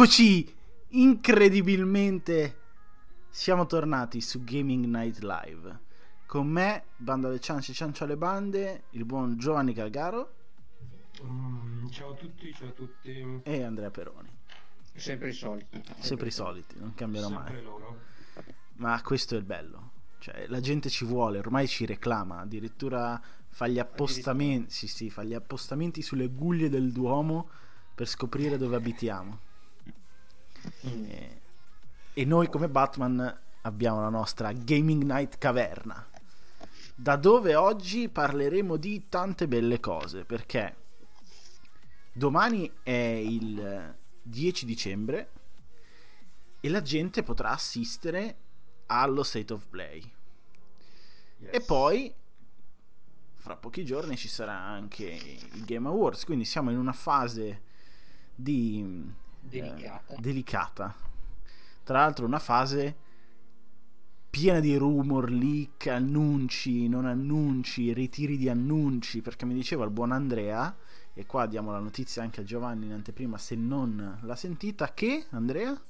Eccoci! Incredibilmente siamo tornati su Gaming Night Live. Con me, Banda del Cianci Ciancio alle Bande, il buon Giovanni Calgaro. Mm, ciao a tutti, ciao a tutti. E Andrea Peroni. Sempre i soliti. Sempre i soliti, non cambiano Sempre mai. loro. Ma questo è il bello. Cioè, la gente ci vuole, ormai ci reclama, addirittura fa gli appostamenti, sì, sì, fa gli appostamenti sulle guglie del Duomo per scoprire dove abitiamo. E, e noi come Batman abbiamo la nostra Gaming Night Caverna, da dove oggi parleremo di tante belle cose, perché domani è il 10 dicembre e la gente potrà assistere allo State of Play. Yes. E poi, fra pochi giorni, ci sarà anche il Game Awards. Quindi siamo in una fase di Delicata. delicata. Tra l'altro, una fase piena di rumor, leak, annunci, non annunci, ritiri di annunci. Perché mi diceva il buon Andrea, e qua diamo la notizia anche a Giovanni in anteprima, se non l'ha sentita, che Andrea?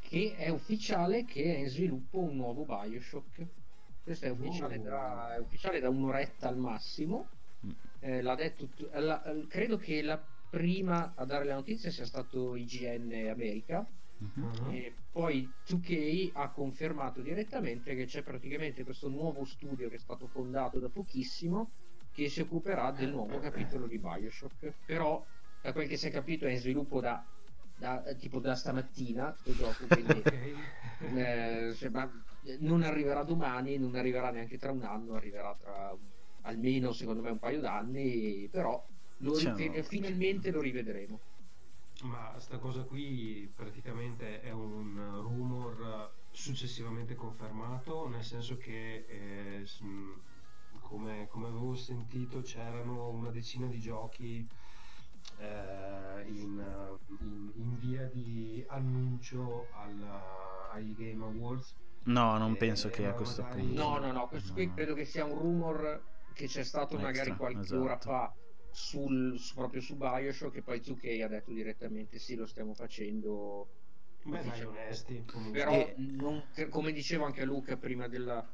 Che è ufficiale che è in sviluppo un nuovo Bioshock. Questo è ufficiale, Oh. da, è ufficiale da un'oretta al massimo. Mm. Eh, l'ha detto, la- eh, credo che la prima a dare la notizia sia stato IGN America. Mhm. E poi 2K ha confermato direttamente che c'è praticamente questo nuovo studio che è stato fondato da pochissimo che si occuperà del nuovo capitolo di Bioshock. Però, da quel che si è capito, è in sviluppo da, da- tipo da stamattina. Sto gioco, quindi eh, cioè, non arriverà domani, non arriverà neanche tra un anno, arriverà tra almeno secondo me un paio d'anni. Però lo Diciamo- ri- finalmente lo rivedremo. Ma sta cosa qui praticamente è un rumor successivamente confermato, nel senso che eh, come, come avevo sentito c'erano una decina di giochi eh, in, in- in via di annuncio al- ai Game Awards. No, non Eh, penso che a questo magari- punto. No, no, no, questo qui No. credo che sia un rumor che c'è stato Extra, magari qualche esatto. ora fa sul, su- proprio su Bioshock e poi 2K ha detto direttamente sì, lo stiamo facendo. Beh, dai, Diciamo. onesti. Però, E- non cre- come dicevo anche a Luca prima della-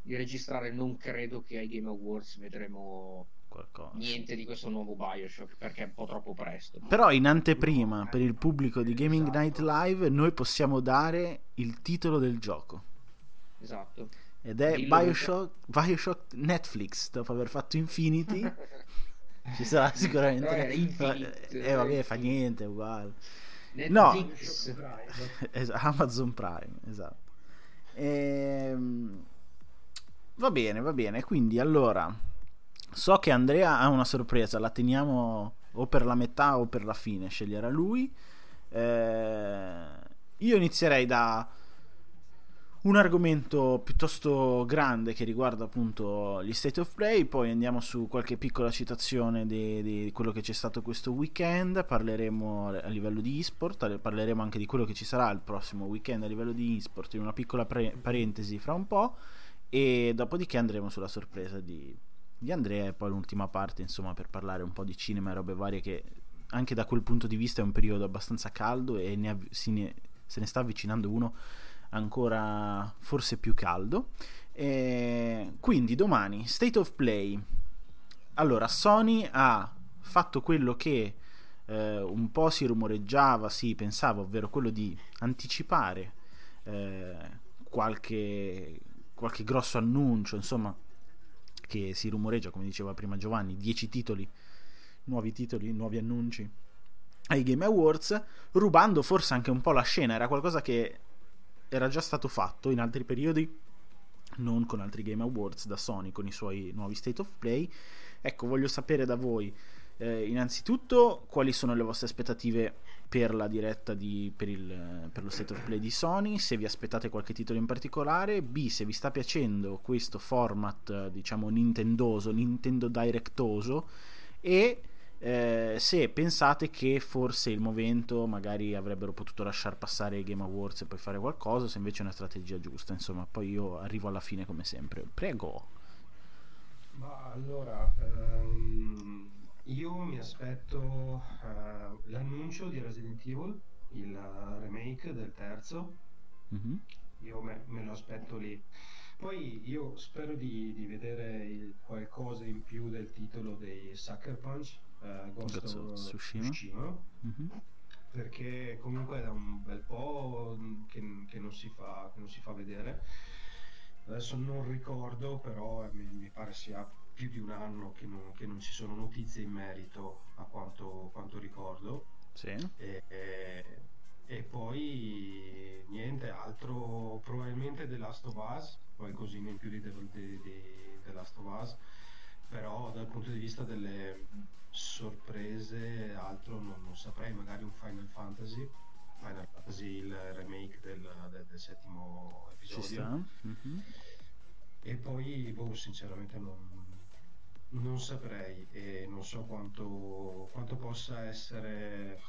di registrare, non credo che ai Game Awards vedremo Qualcosa. niente di questo nuovo Bioshock perché è un po' troppo presto. Però in anteprima, per il pubblico di Gaming Esatto. Night Live, noi possiamo dare il titolo del gioco. Esatto. Ed è Bioshock, Bioshock Netflix, dopo aver fatto Infinity. Ci sarà sicuramente. Però era Infinite, eh, vabbè, era fa niente, è uguale. Netflix. Es- Amazon Prime, esatto. Ehm, va bene, va bene. Quindi allora, so che Andrea ha una sorpresa, la teniamo o per la metà o per la fine, sceglierà lui. Eh, io inizierei da un argomento piuttosto grande che riguarda appunto gli state of play, poi andiamo su qualche piccola citazione di, di quello che c'è stato questo weekend, parleremo a livello di esport, parleremo anche di quello che ci sarà il prossimo weekend a livello di esport in una piccola pre- parentesi fra un po' e dopodiché andremo sulla sorpresa di, di Andrea e poi l'ultima parte insomma per parlare un po' di cinema e robe varie che anche da quel punto di vista è un periodo abbastanza caldo e ne av- ne- se ne sta avvicinando uno ancora forse più caldo. E quindi domani, State of Play. Allora, Sony ha fatto quello che eh, un po' si rumoreggiava, si pensava, ovvero quello di anticipare eh, qualche, qualche grosso annuncio, insomma, che si rumoreggia, come diceva prima Giovanni, 10 titoli, nuovi titoli, nuovi annunci ai Game Awards, rubando forse anche un po' la scena, era qualcosa che era già stato fatto in altri periodi, non con altri Game Awards da Sony, con i suoi nuovi State of Play. Ecco, voglio sapere da voi, eh, innanzitutto, quali sono le vostre aspettative per la diretta di, per, il, per lo State of Play di Sony, se vi aspettate qualche titolo in particolare, B, se vi sta piacendo questo format, diciamo, nintendoso, Nintendo Directoso, e eh, se pensate che forse il momento magari avrebbero potuto lasciar passare i Game Awards e poi fare qualcosa, se invece è una strategia giusta, insomma, poi io arrivo alla fine come sempre. Prego. Ma allora, ehm, io mi aspetto eh, l'annuncio di Resident Evil, il remake del terzo. Mm-hmm. Io me, me, lo aspetto lì. Poi io spero di, di vedere il, qualcosa in più del titolo dei Sucker Punch, uh, Ghost, Ghost of Tsushima. Tsushima. Mm-hmm perché comunque è da un bel po' che, che, non, si fa, che non si fa vedere. Adesso non ricordo, però mi, mi pare sia più di un anno che non, che non, ci sono notizie in merito a quanto, quanto ricordo. Sì. E, e, e, poi niente altro, probabilmente The Last of Us, qualcosina in più di The, di, di The Last of Us, però dal punto di vista delle sorprese, altro non, non, saprei, magari un Final Fantasy, Final Fantasy il remake del, del, del settimo episodio. Mm-hmm. E poi, boh, sinceramente non, non saprei e non so quanto, quanto possa essere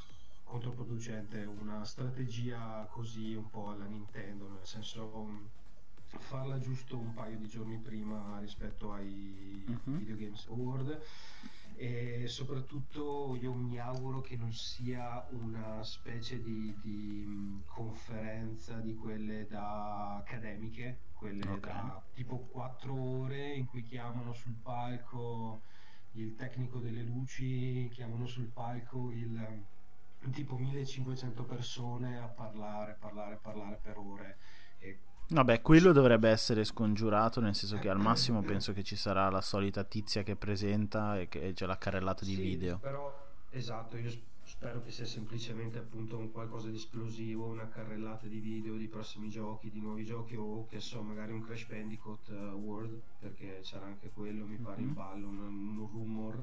controproducente una strategia così un po' alla Nintendo, nel senso farla giusto un paio di giorni prima rispetto ai uh-huh. Video Games Award e soprattutto io mi auguro che non sia una specie di, di conferenza di quelle da accademiche, quelle okay. da tipo 4 ore in cui chiamano sul palco il tecnico delle luci, chiamano sul palco il tipo 1500 persone a parlare, parlare, parlare per ore. Vabbè, quello dovrebbe essere scongiurato, nel senso che al massimo penso che ci sarà la solita tizia che presenta e che c'è la carrellata di sì, video. Però, esatto, io spero che sia semplicemente appunto un qualcosa di esplosivo, una carrellata di video di prossimi giochi, di nuovi giochi o che so, magari un Crash Bandicoot uh, World, perché c'era anche quello, mi pare mm-hmm. in ballo, un, un rumor.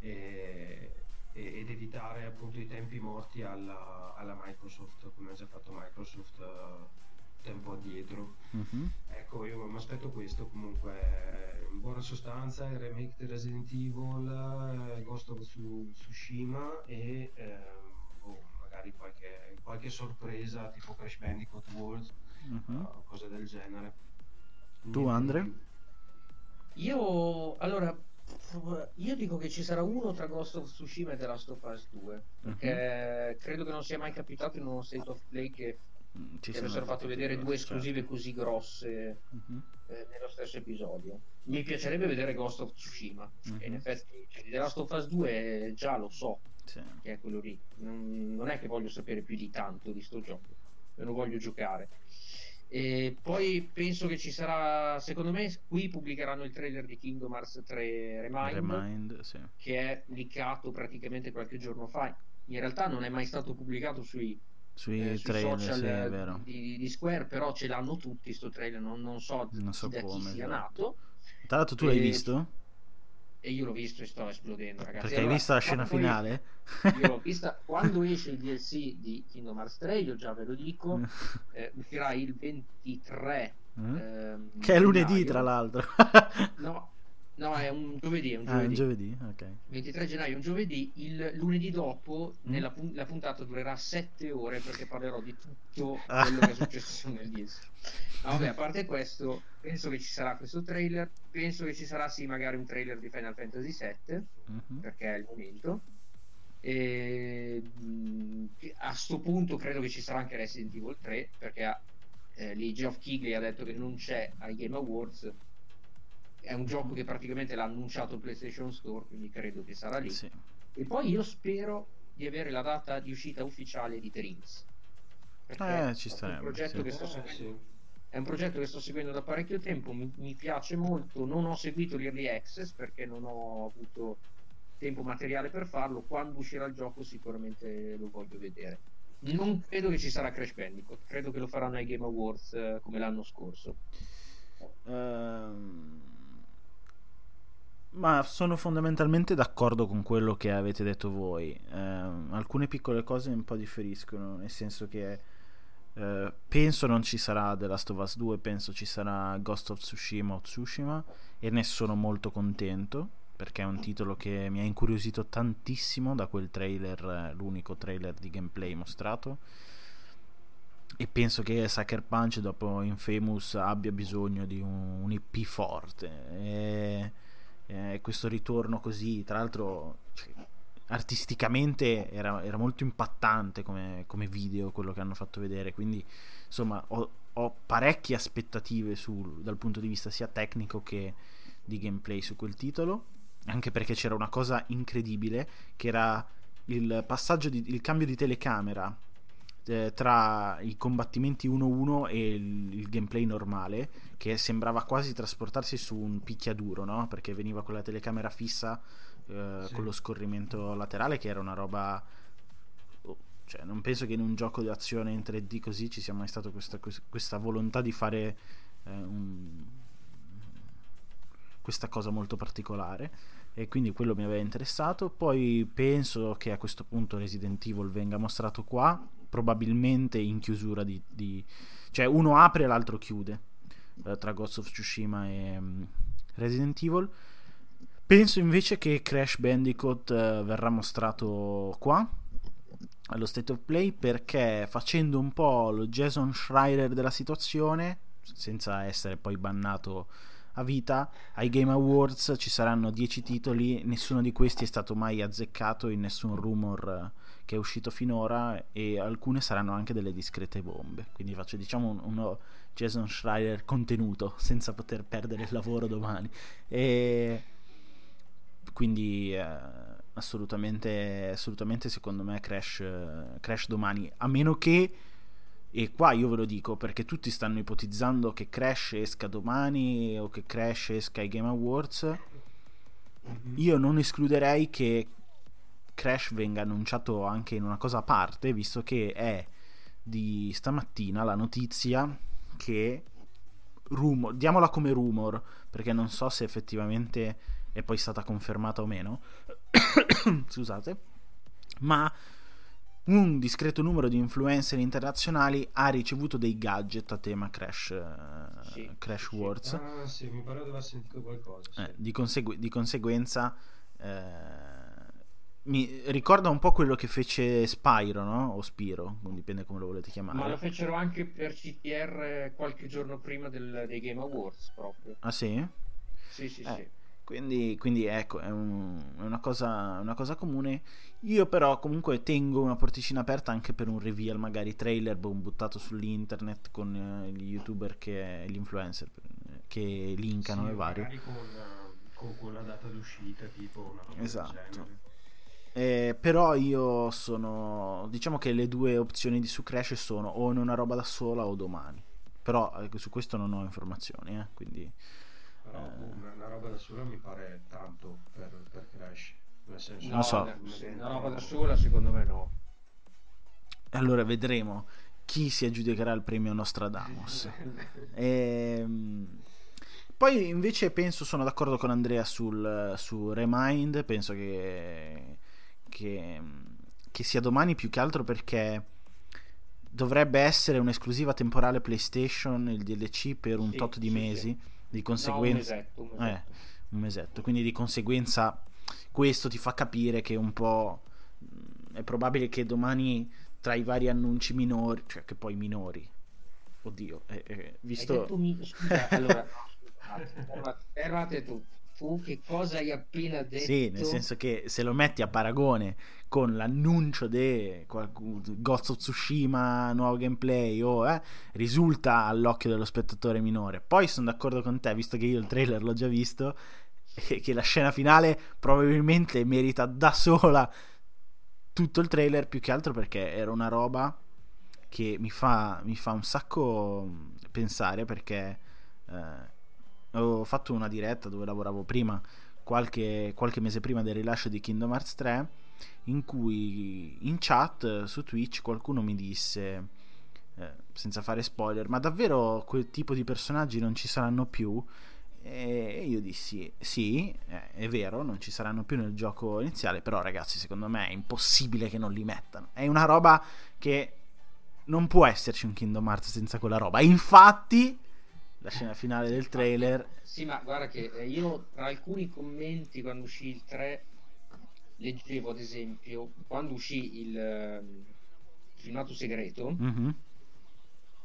E, ed evitare appunto i tempi morti alla, alla Microsoft come ha già fatto Microsoft tempo addietro. Mm-hmm. Ecco, io mi aspetto questo comunque. In buona sostanza, il remake di Resident Evil, eh, Ghost of Tsushima e eh, oh, magari qualche, qualche, sorpresa tipo Crash Bandicoot World, mm-hmm. uh, cose del genere. Tu, Andre? Io allora io dico che ci sarà uno tra Ghost of Tsushima e The Last of Us 2 perché uh-huh. credo che non sia mai capitato in uno state of play che ci che avessero fatto vedere due esclusive certo. così grosse uh-huh. eh, nello stesso episodio. Mi piacerebbe vedere Ghost of Tsushima, uh-huh. in effetti cioè, The Last of Us 2 già lo so sì. che è quello lì. Non, non, è che voglio sapere più di tanto di sto gioco, non lo voglio giocare. E poi penso che ci sarà, secondo me, qui pubblicheranno il trailer di Kingdom Hearts 3 Remind, Remind sì. che è liccato praticamente qualche giorno fa. In realtà non è mai stato pubblicato sui sui eh, trailer, social sì, vero. Di, di, Square, però ce l'hanno tutti sto trailer, non, non so, non so da come, chi sia nato. Tra l'altro tu e, l'hai visto? E io l'ho visto e sto esplodendo, ragazzi. Perché allora, hai visto la scena finale? Io l'ho vista quando esce il DLC di Kingdom Hearts 3, io già ve lo dico, eh, uscirà il 23 mm. ehm, che è lunedì, gennaio. tra l'altro. no, No, è un giovedì. È un giovedì. Ah, un giovedì, ok. 23 gennaio, un giovedì. Il lunedì dopo, mm. nella pun- la puntata durerà 7 ore perché parlerò di tutto ah. quello che è successo nel DLC. Ma vabbè, a parte questo, penso che ci sarà questo trailer. Penso che ci sarà, sì, magari un trailer di Final Fantasy VII, mm-hmm. perché è il momento. E a sto punto credo che ci sarà anche Resident Evil 3 perché eh, lì Geoff Keighley ha detto che non c'è ai Game Awards è un gioco che praticamente l'ha annunciato il PlayStation Store, quindi credo che sarà lì. Sì. E poi io spero di avere la data di uscita ufficiale di Rings. Eh, ci sta. È un progetto sì. che sto seguendo. È un progetto che sto seguendo da parecchio tempo, mi, mi piace molto. Non ho seguito l'early access perché non ho avuto tempo materiale per farlo. Quando uscirà il gioco, sicuramente lo voglio vedere. Non credo che ci sarà Crash Bandicoot, credo che lo faranno ai Game Awards eh, come l'anno scorso. Um ma sono fondamentalmente d'accordo con quello che avete detto voi. Eh, alcune piccole cose un po' differiscono, nel senso che eh, penso non ci sarà The Last of Us 2, penso ci sarà Ghost of Tsushima o Tsushima e ne sono molto contento perché è un titolo che mi ha incuriosito tantissimo da quel trailer, l'unico trailer di gameplay mostrato. E penso che Sucker Punch dopo Infamous abbia bisogno di un, un IP forte. E eh, questo ritorno così, tra l'altro cioè, artisticamente era, era molto impattante come, come, video quello che hanno fatto vedere. Quindi, insomma, ho, ho parecchie aspettative sul, dal punto di vista sia tecnico che di gameplay su quel titolo. Anche perché c'era una cosa incredibile che era il passaggio di, il cambio di telecamera eh, tra i combattimenti 1-1 e il, il, gameplay normale che sembrava quasi trasportarsi su un picchiaduro no? perché veniva con la telecamera fissa eh, sì. con lo scorrimento laterale che era una roba oh, cioè, non penso che in un gioco di azione in 3D così ci sia mai stata questa, questa volontà di fare eh, un, questa cosa molto particolare e quindi quello mi aveva interessato. Poi penso che a questo punto Resident Evil venga mostrato qua, probabilmente in chiusura di... di... cioè uno apre e l'altro chiude eh, tra Ghost of Tsushima e um, Resident Evil. Penso invece che Crash Bandicoot uh, verrà mostrato qua allo State of Play perché facendo un po' lo Jason Schreider della situazione senza essere poi bannato a vita. Ai Game Awards ci saranno 10 titoli, nessuno di questi è stato mai azzeccato in nessun rumor che è uscito finora e alcune saranno anche delle discrete bombe. Quindi faccio diciamo uno Jason Schreier contenuto senza poter perdere il lavoro domani. E quindi eh, assolutamente, assolutamente secondo me Crash, Crash domani, a meno che e qua io ve lo dico perché tutti stanno ipotizzando che Crash esca domani o che Crash esca ai Game Awards. Mm-hmm. Io non escluderei che Crash venga annunciato anche in una cosa a parte, visto che è di stamattina la notizia che rumor, diamola come rumor, perché non so se effettivamente è poi stata confermata o meno. Scusate, ma un discreto numero di influencer internazionali ha ricevuto dei gadget a tema Crash, uh, sì, Crash sì, Wars. Sì. Ah, sì, mi pare di aver sentito qualcosa. Eh, di, consegu- di, conseguenza, eh, mi ricorda un po' quello che fece Spyro, no? O Spiro, non dipende come lo volete chiamare. Ma lo fecero anche per CTR qualche giorno prima del, dei Game Awards, proprio. Ah, sì? Sì, sì, eh. sì. Quindi, quindi ecco, è, un, è una, cosa, una, cosa, comune. Io però comunque tengo una porticina aperta anche per un reveal, magari trailer boom, buttato sull'internet con eh, gli youtuber che gli influencer che linkano sì, e vari. Con, con, con la data d'uscita, tipo una cosa Esatto. Eh, però io sono diciamo che le due opzioni di su Crash sono o in una roba da sola o domani però eh, su questo non ho informazioni eh, quindi però eh. una, una, roba da sola mi pare tanto per, per Crash. Nel senso, non so. Una roba da sola secondo me no. Allora vedremo chi si aggiudicherà il premio Nostradamus. e, ehm, poi invece penso, sono d'accordo con Andrea sul, su Remind, penso che, che, che sia domani più che altro perché dovrebbe essere un'esclusiva temporale PlayStation, il DLC per un sì, tot di sì, mesi. Sì di conseguenza no, un, mesetto, un, mesetto. Eh, un mesetto quindi di conseguenza questo ti fa capire che un po' mm, è probabile che domani tra i vari annunci minori cioè che poi minori oddio eh, eh, visto mi... Scusa, allora fermate tutti che cosa hai appena detto? Sì, nel senso che se lo metti a paragone con l'annuncio di Ghost of Tsushima, nuovo gameplay, o eh, risulta all'occhio dello spettatore minore. Poi sono d'accordo con te, visto che io il trailer l'ho già visto, e che la scena finale probabilmente merita da sola tutto il trailer, più che altro perché era una roba che mi fa, mi fa un sacco pensare perché... Eh, ho fatto una diretta dove lavoravo prima, qualche, qualche mese prima del rilascio di Kingdom Hearts 3, in cui in chat su Twitch qualcuno mi disse, eh, senza fare spoiler, ma davvero quel tipo di personaggi non ci saranno più? E io dissi: Sì, eh, è vero, non ci saranno più nel gioco iniziale. Però, ragazzi, secondo me è impossibile che non li mettano. È una roba che non può esserci un Kingdom Hearts senza quella roba. Infatti, la scena finale del trailer. Sì, ma guarda che eh, io tra alcuni commenti quando uscì il 3 leggevo ad esempio quando uscì il filmato segreto, mm-hmm.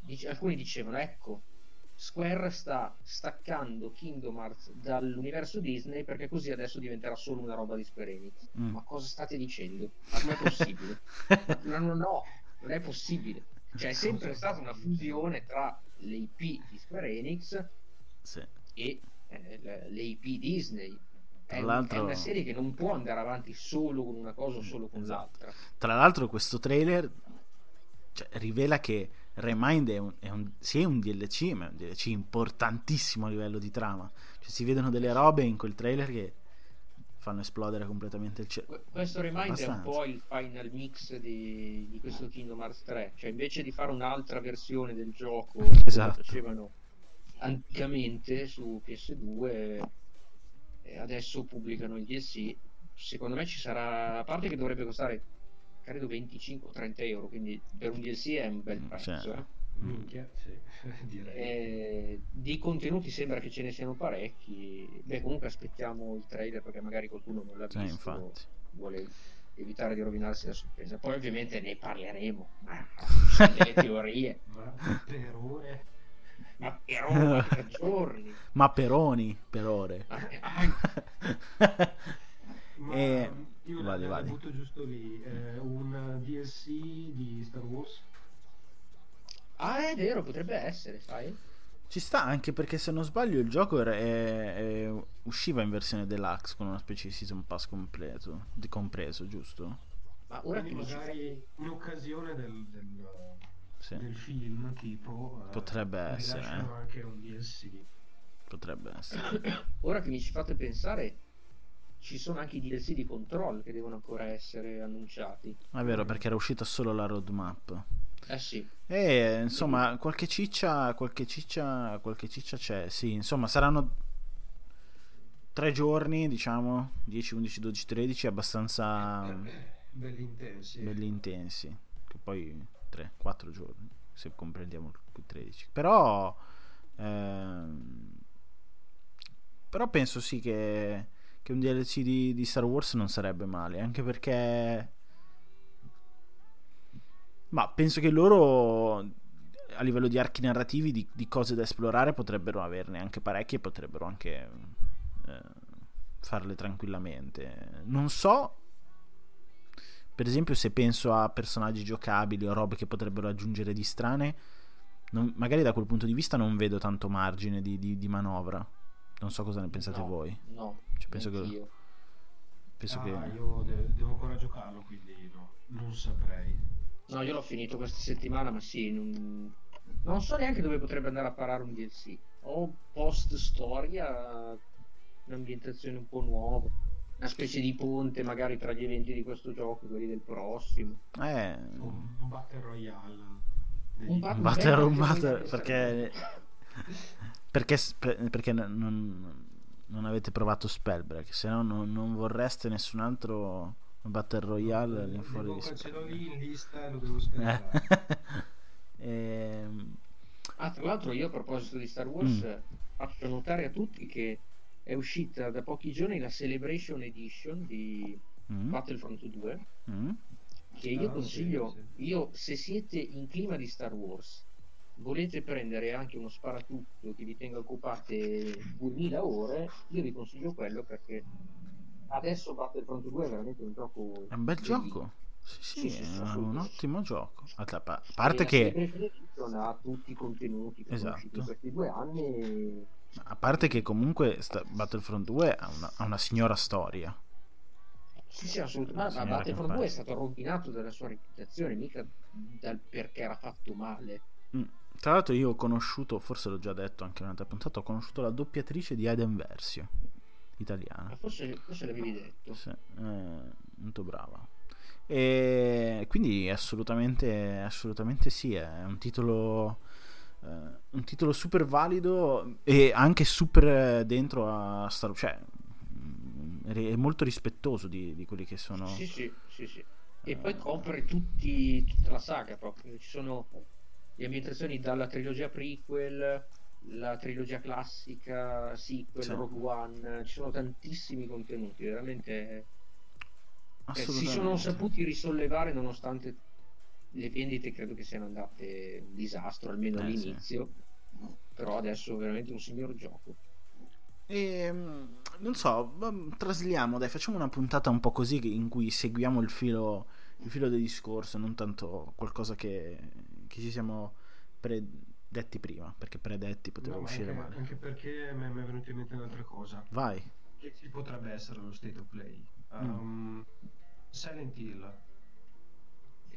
dice, alcuni dicevano ecco Square sta staccando Kingdom Hearts dall'universo Disney perché così adesso diventerà solo una roba di Square Enix. Mm. Ma cosa state dicendo? Ma com'è possibile? no, no, no, non è possibile. Cioè, è sempre stata una fusione tra le IP di Square Enix Sì. e eh, le- le IP Disney. È, l'altro- è una serie che non può andare avanti solo con una cosa o solo con Esatto. l'altra. Tra l'altro questo trailer cioè, rivela che Remind è un, è un- sì, è un DLC, ma è un DLC importantissimo a livello di trama. Cioè, si vedono delle robe in quel trailer che fanno esplodere completamente il. Que- Questo reminder è un Abbastanza. po' il final mix di, di questo Kingdom Hearts 3, cioè invece di fare un'altra versione del gioco Esatto. come facevano anticamente su PS2, eh, adesso pubblicano il DLC. Secondo me ci sarà, a parte che dovrebbe costare credo 25-30 euro, quindi per un DLC è un bel Mm, prezzo. sì. eh. Minchia, sì, direi. Eh, di contenuti sembra che ce ne siano parecchi. Beh, comunque aspettiamo il trailer perché magari qualcuno non l'ha Sì, visto. infatti. Vuole evitare di rovinarsi la sorpresa. Poi, ovviamente, ne parleremo. Ma delle teorie. Ma per ore... Ma per ore, per giorni. Ma peroni per ore. Ma- Ma E- io vadi, la, la vadi. butto giusto lì. eh, un DLC di Star Wars. Ah, è vero, potrebbe essere, sai? Ci sta anche perché se non sbaglio il gioco era- è- è- usciva in versione deluxe con una specie di season pass completo, di compreso, giusto? Ma ora che Quindi magari in occasione del, del, Sì, del film, tipo... eh, Potrebbe essere, eh. anche un DLC. potrebbe essere. Ora che mi ci fate pensare, ci sono anche i DLC di Control che devono ancora essere annunciati. Ma È vero perché era uscita solo la roadmap. Eh sì, E insomma, qualche ciccia, qualche ciccia, qualche ciccia c'è. Sì, insomma, saranno tre giorni, diciamo, 10, 11, 12, 13, abbastanza Belli intensi. belli intensi. Che poi 3, 4 giorni, se comprendiamo i 13. Però, ehm, però penso sì che, che un DLC di, di Star Wars non sarebbe male, anche perché... Ma penso che loro a livello di archi narrativi di, di cose da esplorare potrebbero averne anche parecchie e potrebbero anche eh, farle tranquillamente. Non so, per esempio, se penso a personaggi giocabili o robe che potrebbero aggiungere di strane, non- magari da quel punto di vista non vedo tanto margine di, di- di manovra. Non so cosa ne pensate No, voi. No, Cioè, penso che-. Penso Ah, che... io de- devo ancora giocarlo, quindi no, non saprei. No, io l'ho finito questa settimana, ma sì, non, non so neanche dove potrebbe andare a parare un DLC. O post storia, un'ambientazione un po' nuova, una specie di ponte magari tra gli eventi di questo gioco e quelli del prossimo. Eh, Un, un Battle Royale. Un Battle- Battle, un battle, perché perché, perché non, non avete provato Spellbreak se no non, non vorreste nessun altro Battle Royale all'infuori di Bocca ce l'ho lì in lista e lo devo scaricare. Ehm, Ah, tra l'altro io a proposito di Star Wars Mm. faccio notare a tutti che è uscita da pochi giorni la Celebration Edition di mm, Battlefront 2 mm, che io Ah, consiglio, sì, io se siete in clima di Star Wars, volete prendere anche uno sparatutto che vi tenga occupate 2000 ore, io vi consiglio quello perché adesso Battlefront 2 è veramente un gioco è un bel gioco. Sì sì, Sì, sì, è un ottimo gioco. A parte che ha tutti i contenuti che Esatto. in questi due anni. A parte che comunque Battlefront 2 ha una, ha una signora storia. Sì sì assolutamente ma, Battlefront campana. 2 è stato rovinato dalla sua reputazione mica dal perché era fatto male. Mm. Tra l'altro io ho conosciuto, forse l'ho già detto anche in un'altra puntata, ho conosciuto la doppiatrice di Aiden Versio, italiana. ma forse, forse l'avevi detto Sì, eh, molto brava. E quindi assolutamente, assolutamente sì, è un titolo, eh, un titolo super valido e anche super dentro a Star Wars, cioè mm, è molto rispettoso di, di quelli che sono... Sì, sì, sì, sì. E Eh. poi copre tutti, tutta la saga proprio. Ci sono le ambientazioni dalla trilogia prequel, la trilogia classica, sequel, Sì. Rogue One. Ci sono tantissimi contenuti, veramente. eh, si sono saputi risollevare nonostante le vendite credo che siano andate un disastro, almeno Eh, sì. all'inizio. però adesso è veramente un signor gioco. E, ehm, non so, trasliamo, dai, facciamo una puntata un po' così in cui seguiamo il filo, il filo del discorso, non tanto qualcosa che, che ci siamo predetti prima, perché predetti poteva no, uscire anche, male. Anche perché mi è venuta in mente un'altra cosa. Vai. Che ci potrebbe essere lo state of play. Um, mm. Silent Hill.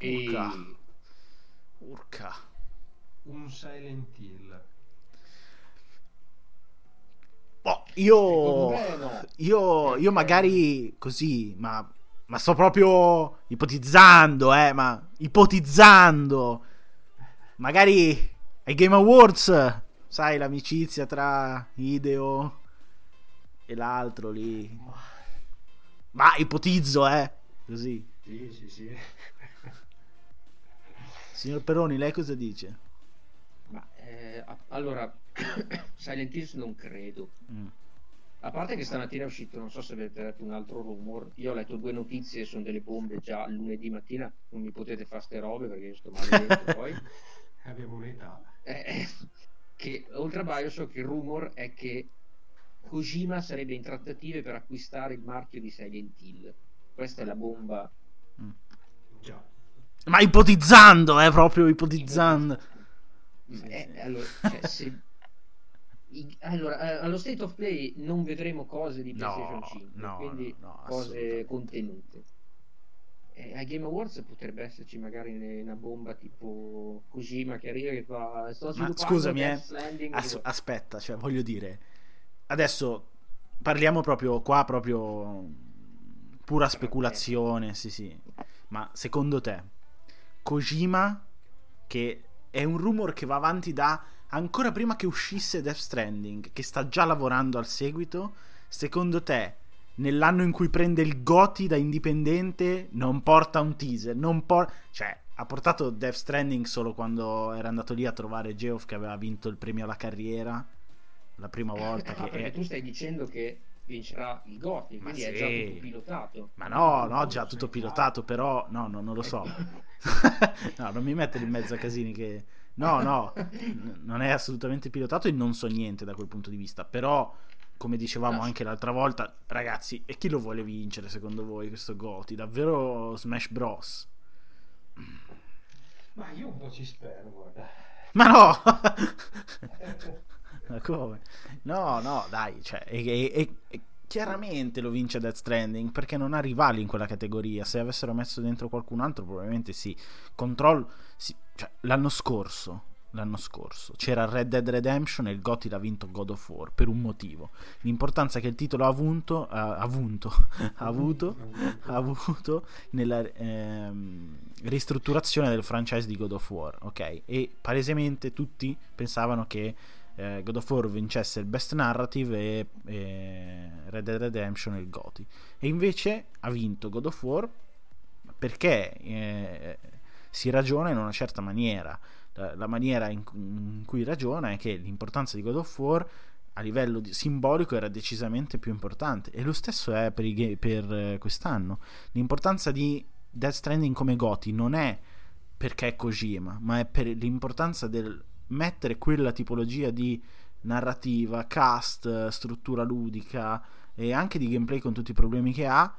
Urca. Urca. Un Silent Hill. Oh, io, io, io magari così, ma, ma sto proprio ipotizzando, eh, ma ipotizzando. Magari ai Game Awards, sai, l'amicizia tra Ideo e l'altro lì. Ma ipotizzo, eh, così. Sì, sì, sì. Signor Peroni, lei cosa dice? Ma, eh, allora, Silent Hills non credo. Mm. A parte che stamattina è uscito, non so se avete letto un altro rumor, io ho letto due notizie, sono delle bombe già lunedì mattina, non mi potete fare ste robe perché sto male poi. Abbiamo un'età. Eh, che oltre a Bioshock il rumor è che Kojima sarebbe in trattative per acquistare il marchio di Silent Hill. Questa è la bomba. Mm. Già. Ma ipotizzando, eh, proprio ipotizzando. Eh, allora, cioè, se allora, eh, allo State of Play non vedremo cose di PlayStation no, 5, no, quindi no, cose contenute. E ai Game Awards potrebbe esserci magari una bomba tipo Kojima che arriva che fa sto Ma scusami, eh, as- aspetta, cioè voglio dire adesso parliamo proprio qua proprio pura speculazione, sì, sì. Ma secondo te Kojima che è un rumor che va avanti da ancora prima che uscisse Death Stranding, che sta già lavorando al seguito, secondo te, nell'anno in cui prende il Goti da indipendente, non porta un teaser? Non por- cioè, ha portato Death Stranding solo quando era andato lì a trovare Geoff che aveva vinto il premio alla carriera la prima volta. Ah, che è... tu stai dicendo che vincerà il Goti, quindi sì. è già tutto pilotato. Ma no, no, già tutto pilotato, però no, no non lo so. no, non mi mettere in mezzo a casini che No, no, non è assolutamente pilotato e non so niente da quel punto di vista. Però, come dicevamo anche l'altra volta, ragazzi, e chi lo vuole vincere secondo voi questo Goti? Davvero Smash Bros? Ma io un po' ci spero, guarda. Ma no! Ma come? No, no, dai, cioè, e, e, e, chiaramente lo vince Death Stranding perché non ha rivali in quella categoria. Se avessero messo dentro qualcun altro, probabilmente sì. Control, sì, cioè, l'anno scorso, l'anno scorso c'era Red Dead Redemption e il GOTY l'ha vinto God of War per un motivo. L'importanza che il titolo ha avuto, ha avuto, ha avuto, ha avuto nella ehm, ristrutturazione del franchise di God of War, ok? E palesemente tutti pensavano che eh, God of War vincesse il Best Narrative e, e Red Dead Redemption il GOTY e invece ha vinto God of War perché eh, si ragiona in una certa maniera la, la maniera in, in, cui ragiona è che l'importanza di God of War a livello di, simbolico era decisamente più importante. E lo stesso è per, i, per eh, quest'anno. L'importanza di Death Stranding come GOTY non è perché è Kojima ma è per l'importanza del mettere quella tipologia di narrativa, cast, struttura ludica e anche di gameplay con tutti i problemi che ha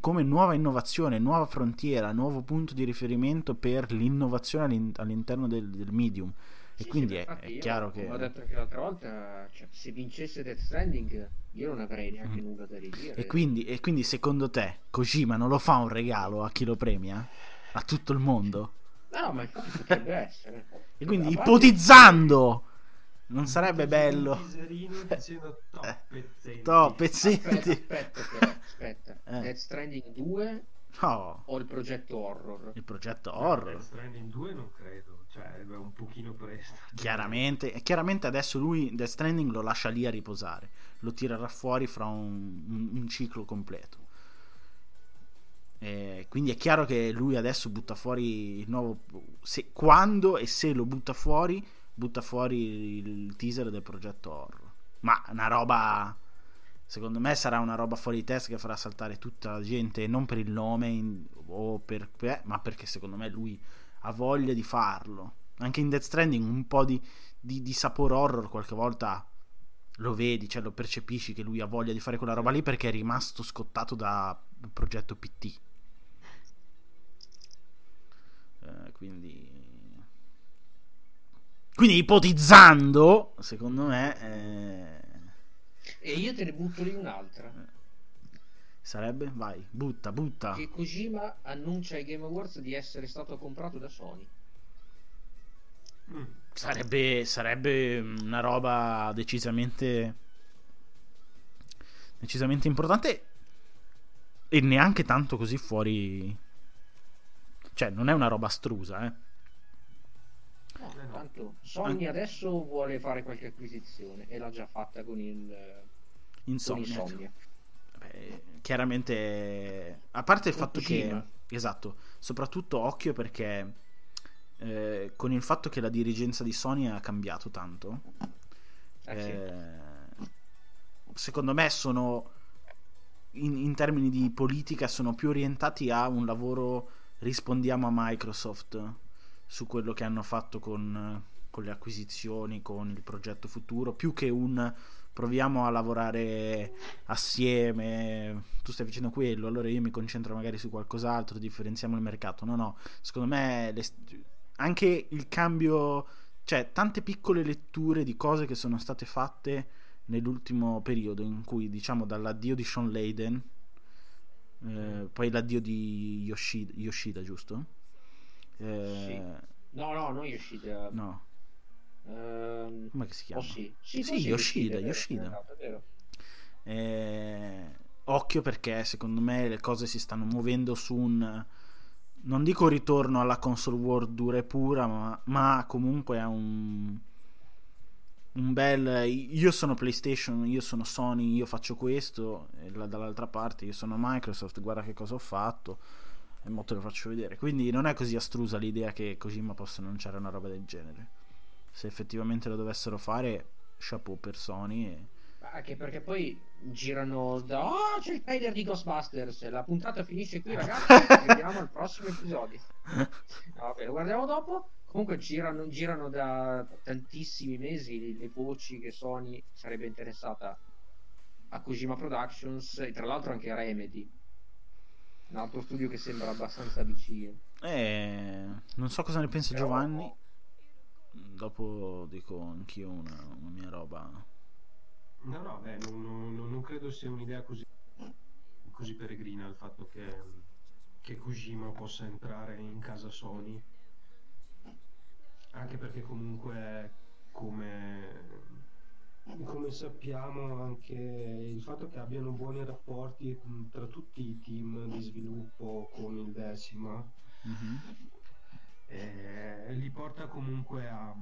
come nuova innovazione, nuova frontiera, nuovo punto di riferimento per l'innovazione all'interno del, del medium. E sì, quindi sì, è, è chiaro che. Ho detto anche l'altra volta, cioè, se vincesse Death Stranding, io non avrei neanche mm. nulla da ridire. E quindi, e quindi, secondo te, Kojima non lo fa un regalo a chi lo premia? A tutto il mondo? No, ma infatti potrebbe essere. E quindi ipotizzando non sarebbe bello. Top pezzenti. Aspetta, aspetta, aspetta. Eh. Death Stranding 2 no. o il progetto horror? Il progetto horror. Death Stranding 2 non credo, cioè è un pochino presto. Chiaramente, chiaramente adesso lui Death Stranding lo lascia lì a riposare, lo tirerà fuori fra un, un, un ciclo completo. Eh, quindi è chiaro che lui adesso butta fuori il nuovo. Se, quando e se lo butta fuori, butta fuori il teaser del progetto horror. Ma una roba. Secondo me sarà una roba fuori di testa che farà saltare tutta la gente, non per il nome, in, o per, per, ma perché secondo me lui ha voglia di farlo. Anche in Death Stranding un po' di, di, di sapore horror qualche volta lo vedi, cioè lo percepisci che lui ha voglia di fare quella roba lì perché è rimasto scottato da progetto PT. Eh, quindi quindi ipotizzando, secondo me eh... E io te ne butto lì un'altra. Sarebbe? Vai, butta, butta. Che Kojima annuncia ai Game Awards di essere stato comprato da Sony. Mm. Sarebbe, sarebbe una roba decisamente decisamente importante e neanche tanto così fuori cioè non è una roba astrusa eh no, tanto Sony An... adesso vuole fare qualche acquisizione e l'ha già fatta con il Insomnia, con Insomnia. Beh, chiaramente a parte il con fatto che esatto. Soprattutto occhio perché eh, con il fatto che la dirigenza di Sony ha cambiato tanto, eh, eh, secondo me sono in, in, termini di politica sono più orientati a un lavoro rispondiamo a Microsoft su quello che hanno fatto con, con le acquisizioni, con il progetto futuro, più che un proviamo a lavorare assieme, tu stai facendo quello, allora io mi concentro magari su qualcos'altro, differenziamo il mercato. No, no, secondo me le, anche il cambio, cioè tante piccole letture di cose che sono state fatte nell'ultimo periodo in cui diciamo dall'addio di Sean Layden eh, poi l'addio di Yoshida, Yoshida giusto? Eh. No, no, non Yoshida. No. Uh, Come si chiama? Oh, sì, sì, sì Yoshida. Yoshida. Yoshida. È vero, è vero. Eh, occhio perché secondo me le cose si stanno muovendo su un non dico ritorno alla console war dura e pura, ma, ma comunque è un, un bel io sono PlayStation, io sono Sony, io faccio questo, e dall'altra parte io sono Microsoft, guarda che cosa ho fatto, e mo te lo faccio vedere. Quindi non è così astrusa l'idea che Kojima possa annunciare una roba del genere. Se effettivamente lo dovessero fare, chapeau per Sony. E... Anche perché poi girano da oh c'è il trailer di Ghostbusters la puntata finisce qui ragazzi vediamo al prossimo episodio vabbè lo guardiamo dopo comunque girano, girano da tantissimi mesi le voci che Sony sarebbe interessata a Kojima Productions e tra l'altro anche a Remedy un altro studio che sembra abbastanza vicino. Eh, non so cosa ne pensa Però... Giovanni. Dopo dico anch'io una, una mia roba. No, no, beh, non, non, non credo sia un'idea così, così peregrina il fatto che, che Kojima possa entrare in casa Sony. Anche perché comunque, come, come sappiamo, anche il fatto che abbiano buoni rapporti tra tutti i team di sviluppo con il decima mm-hmm. eh, li porta comunque a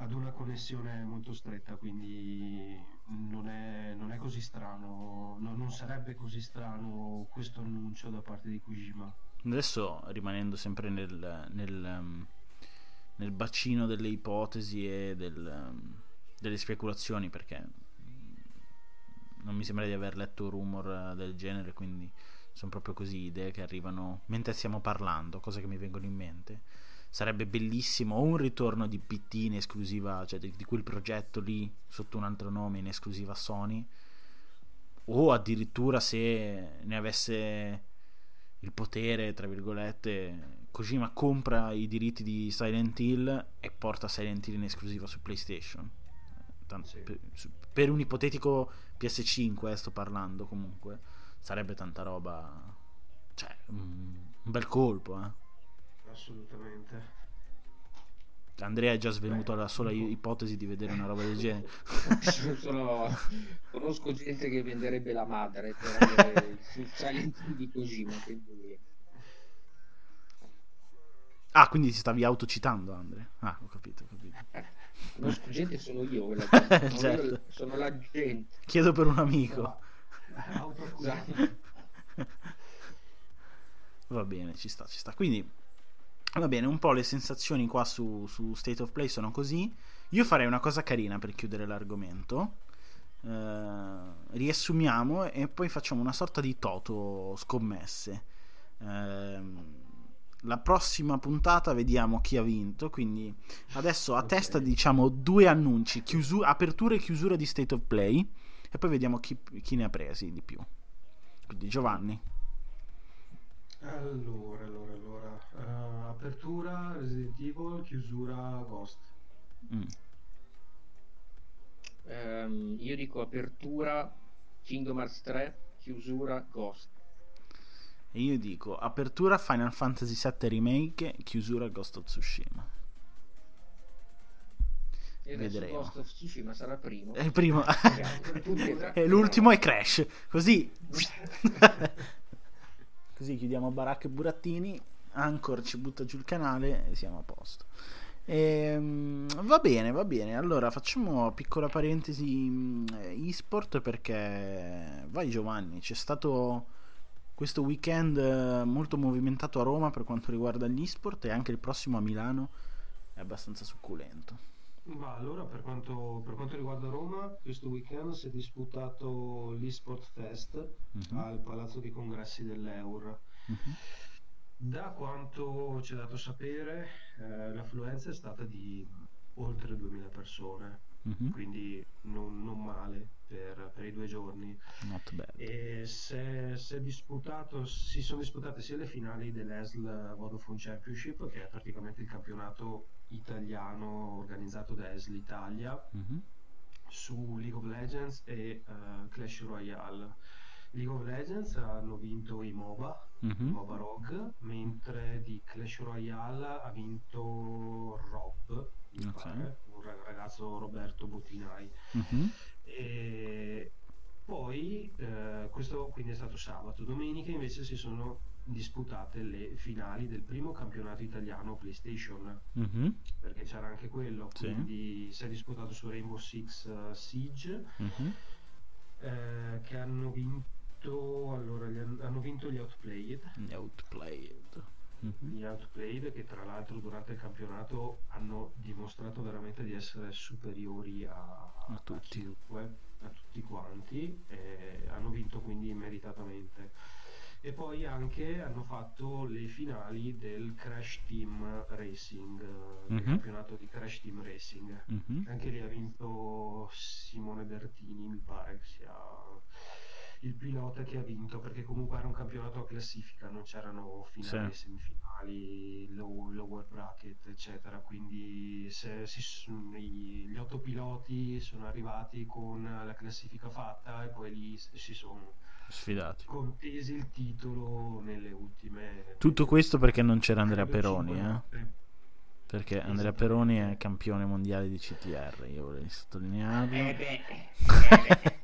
ad una connessione molto stretta, quindi non è, non è così strano, no, non sarebbe così strano questo annuncio da parte di Kojima. Adesso rimanendo sempre nel, nel, um, nel bacino delle ipotesi e del, delle speculazioni, perché non mi sembra di aver letto rumor del genere, quindi sono proprio così idee che arrivano mentre stiamo parlando, cose che mi vengono in mente sarebbe bellissimo un ritorno di PT in esclusiva, cioè di, di, quel progetto lì sotto un altro nome in esclusiva Sony o addirittura se ne avesse il potere, tra virgolette, Kojima compra i diritti di Silent Hill e porta Silent Hill in esclusiva su PlayStation. Tanto, sì. per, per, un ipotetico PS5 eh, sto parlando comunque, sarebbe tanta roba, cioè un, un bel colpo, eh assolutamente. Andrea è già svenuto alla sola ipotesi di vedere una roba del genere. Sono... Conosco gente che venderebbe la madre per avere il di Kojima. Quindi... Ah, quindi ti stavi autocitando, Andrea. Ah, ho capito, ho capito. Conosco gente, sono io. Quella gente. certo. io sono la gente. Chiedo per un amico. No. Esatto. Va bene, ci sta, ci sta. Quindi Va bene, un po' le sensazioni qua su, su, State of Play sono così. Io farei una cosa carina per chiudere l'argomento. Eh, riassumiamo e poi facciamo una sorta di toto scommesse. Eh, la prossima puntata vediamo chi ha vinto. Quindi adesso a Ok. testa diciamo due annunci: chiusu- apertura e chiusura di State of Play. E poi vediamo chi, chi ne ha presi di più. Quindi Giovanni. Allora, allora, allora. Eh, apertura Resident Evil, chiusura Ghost. Mm. Ehm, io dico apertura Kingdom Hearts 3, chiusura Ghost. E io dico apertura Final Fantasy VII Remake, chiusura Ghost of Tsushima. E Vedremo. Ghost of Tsushima sarà primo. È il primo. E l'ultimo è Crash. Così. Così chiudiamo Baracca e Burattini. Anchor ci butta giù il canale e siamo a posto. Ehm, va bene, va bene. Allora facciamo piccola parentesi mh, e-sport perché vai Giovanni, c'è stato questo weekend eh, molto movimentato a Roma per quanto riguarda gli e-sport e anche il prossimo a Milano è abbastanza succulento. Ma allora, per quanto, per quanto riguarda Roma, questo weekend si è disputato l'eSport Fest Mhm, al Palazzo dei Congressi dell'Eur. mhm, Da quanto ci è dato sapere, eh, l'affluenza è stata di oltre 2000 persone, mhm. quindi non, non male per, per i due giorni. E se, se disputato, si sono disputate sia le finali dell'ESL Vodafone Championship, che è praticamente il campionato italiano organizzato da ESL Italia, Mhm, su League of Legends e eh, Clash Royale. League of Legends hanno vinto i MOBA, mhm. MOBA Rogue, mentre di Clash Royale ha vinto Rob, mi Ok. pare, un ra- ragazzo Roberto Bottinai. Mhm. E poi eh, questo quindi è stato sabato. Domenica invece si sono disputate le finali del primo campionato italiano PlayStation, Mhm, perché c'era anche quello, Sì. quindi si è disputato su Rainbow Six eh, Siege, mhm. eh, che hanno vinto, allora, gli han- hanno vinto gli Outplayed. Outplayed. Mhm. Gli Outplayed che tra l'altro durante il campionato hanno dimostrato veramente di essere superiori a, A tutti. chiunque, a tutti quanti, e hanno vinto quindi meritatamente. E poi anche hanno fatto le finali del Crash Team Racing, eh, del Mhm. campionato di Crash Team Racing. Mhm. Anche lì ha vinto Simone Bertini, mi pare che sia il pilota che ha vinto, perché comunque era un campionato a classifica, non c'erano finali, Sì. semifinali, low- lower bracket, eccetera. Quindi se si gli otto piloti sono arrivati con la classifica fatta e poi lì si sono Sfidati. contesi il titolo nelle ultime... Tutto questo perché non c'era Andrea Peroni, eh? Perché Andrea. Peroni è campione mondiale di CTR, io vorrei sottolinearlo. Eh beh, eh beh.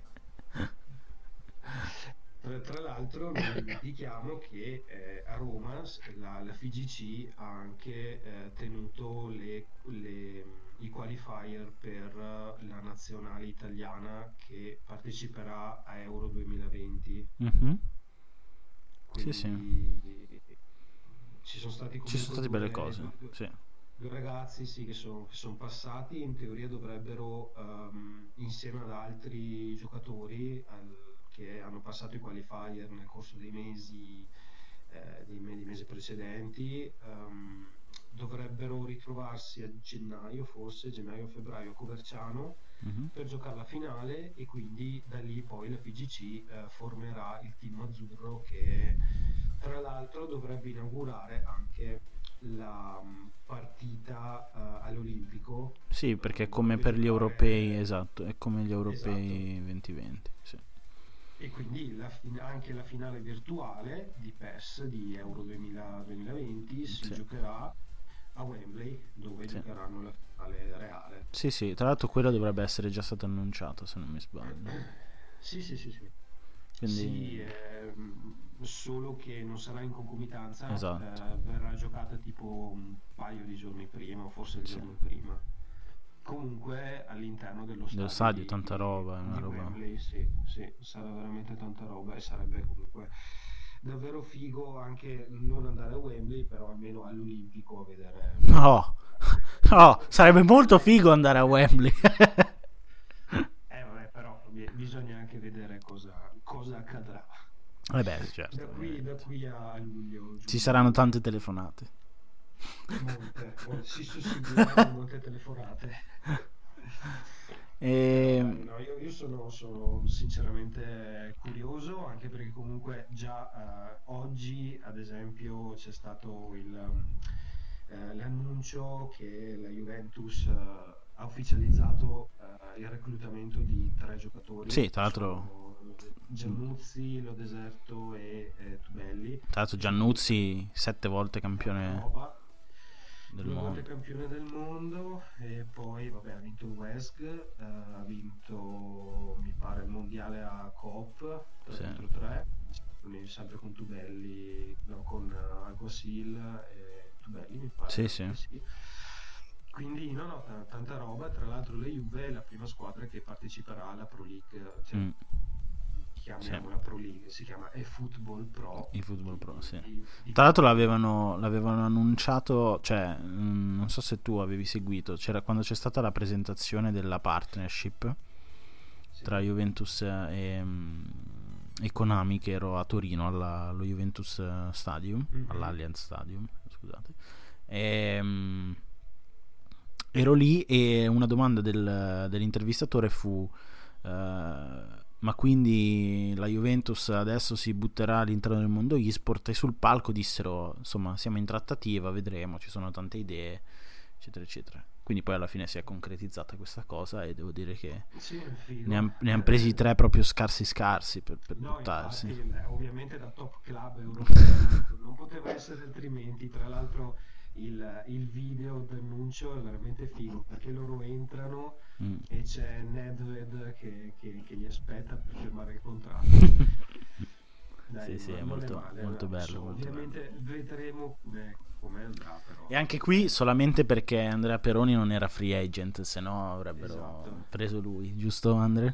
L'altro non dimentichiamo che eh, a Roma la, la FIGC ha anche eh, tenuto le- le- i qualifier per eh, la nazionale italiana che parteciperà a Euro 2020. Mhm. Quindi Sì, sì. ci sono stati Ci sono state belle due- cose. due- Sì. due ragazzi sì, che sono passati in teoria dovrebbero ehm, insieme ad altri giocatori al- che hanno passato i qualifier nel corso dei mesi eh, dei, dei mesi precedenti ehm, dovrebbero ritrovarsi a gennaio forse gennaio-febbraio a Coverciano Mhm. per giocare la finale e quindi da lì poi la FIGC eh, formerà il team azzurro che tra l'altro dovrebbe inaugurare anche la mh, partita eh, all'Olimpico Sì, perché è come per gli europei, esatto, è come gli europei 2020. Sì. E quindi la fin- anche la finale virtuale di PES di Euro 2000 2020 si Sì. giocherà a Wembley dove Sì. giocheranno la finale reale sì, sì, tra l'altro quello dovrebbe essere già stato annunciato, se non mi sbaglio. sì sì sì sì Quindi Sì, ehm, solo che non sarà in concomitanza, Esatto. eh, verrà giocata tipo un paio di giorni prima, o forse il giorno prima. Comunque all'interno dello stadio. stadio, di- tanta roba, di roba- Wembley, sì, sì, sarà veramente tanta roba e sarebbe comunque davvero figo anche non andare a Wembley, però almeno all'Olimpico a vedere. No, no, sarebbe molto figo andare a Wembley. Eh vabbè, però bi- bisogna anche vedere cosa, cosa accadrà. Eh beh, certo. Da qui, da qui a luglio. Ci saranno tante telefonate. Molte, si susseguiranno molte telefonate. E... No, io, io sono, sono, sinceramente curioso anche perché comunque già eh, oggi ad esempio c'è stato il, eh, l'annuncio che la Juventus eh, ha ufficializzato il reclutamento di tre giocatori. Sì, tra l'altro... Giannuzzi, Lo Deserto e eh, Tubelli. Tra l'altro Giannuzzi sette volte campione Roba del mondo. volte campione del mondo e poi vabbè, ha vinto il West, eh, ha vinto mi pare il mondiale a Coop 3 Sì. contro 3 quindi sempre con Tubelli no, con uh, Alguacil e Tubelli mi pare Sì, sì. quindi no no t- tanta roba tra l'altro la Juve è la prima squadra che parteciperà alla Pro League cioè, Mm, chiamiamola Pro League si chiama eFootball Pro Il Football Pro, sì. Tra l'altro l'avevano, l'avevano annunciato, cioè, mm, non so se tu avevi seguito, c'era quando c'è stata la presentazione della partnership sì. tra Juventus e, mm, e Konami che ero a Torino alla- allo Juventus eh, Stadium, Mhm. all'Allianz Stadium, scusate. E, mm, ero lì e una domanda del- dell'intervistatore fu eh, ma quindi la Juventus adesso si butterà all'interno del mondo e-sport e sul palco dissero insomma siamo in trattativa, vedremo, ci sono tante idee eccetera eccetera. Quindi poi alla fine si è concretizzata questa cosa e devo dire che Sì, ne hanno presi tre proprio scarsi scarsi per, per No, buttarsi. infatti, beh, ovviamente da top club europeo non poteva essere altrimenti. Tra l'altro, il, il video d'annuncio è veramente figo perché loro entrano Mm. e c'è Nedved che, che- che li aspetta per firmare il contratto. Sì, sì, ma è molto- male, molto bello, So, molto ovviamente vedremo come, come andrà, però. e anche qui solamente perché Andrea Peroni non era free agent se no avrebbero Esatto. preso lui giusto Andrea?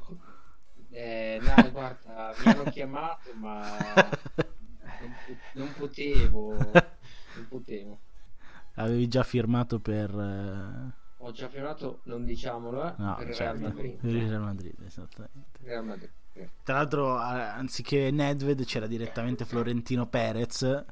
Eh, no, guarda, mi hanno chiamato, ma non, non potevo. Non potevo. Avevi già firmato per eh, Ho già firmato, non diciamolo, eh, no, per il certo, Real Madrid. per il Real Madrid esattamente Real Madrid. eh. Tra l'altro, eh, anziché Nedved, c'era direttamente Florentino Perez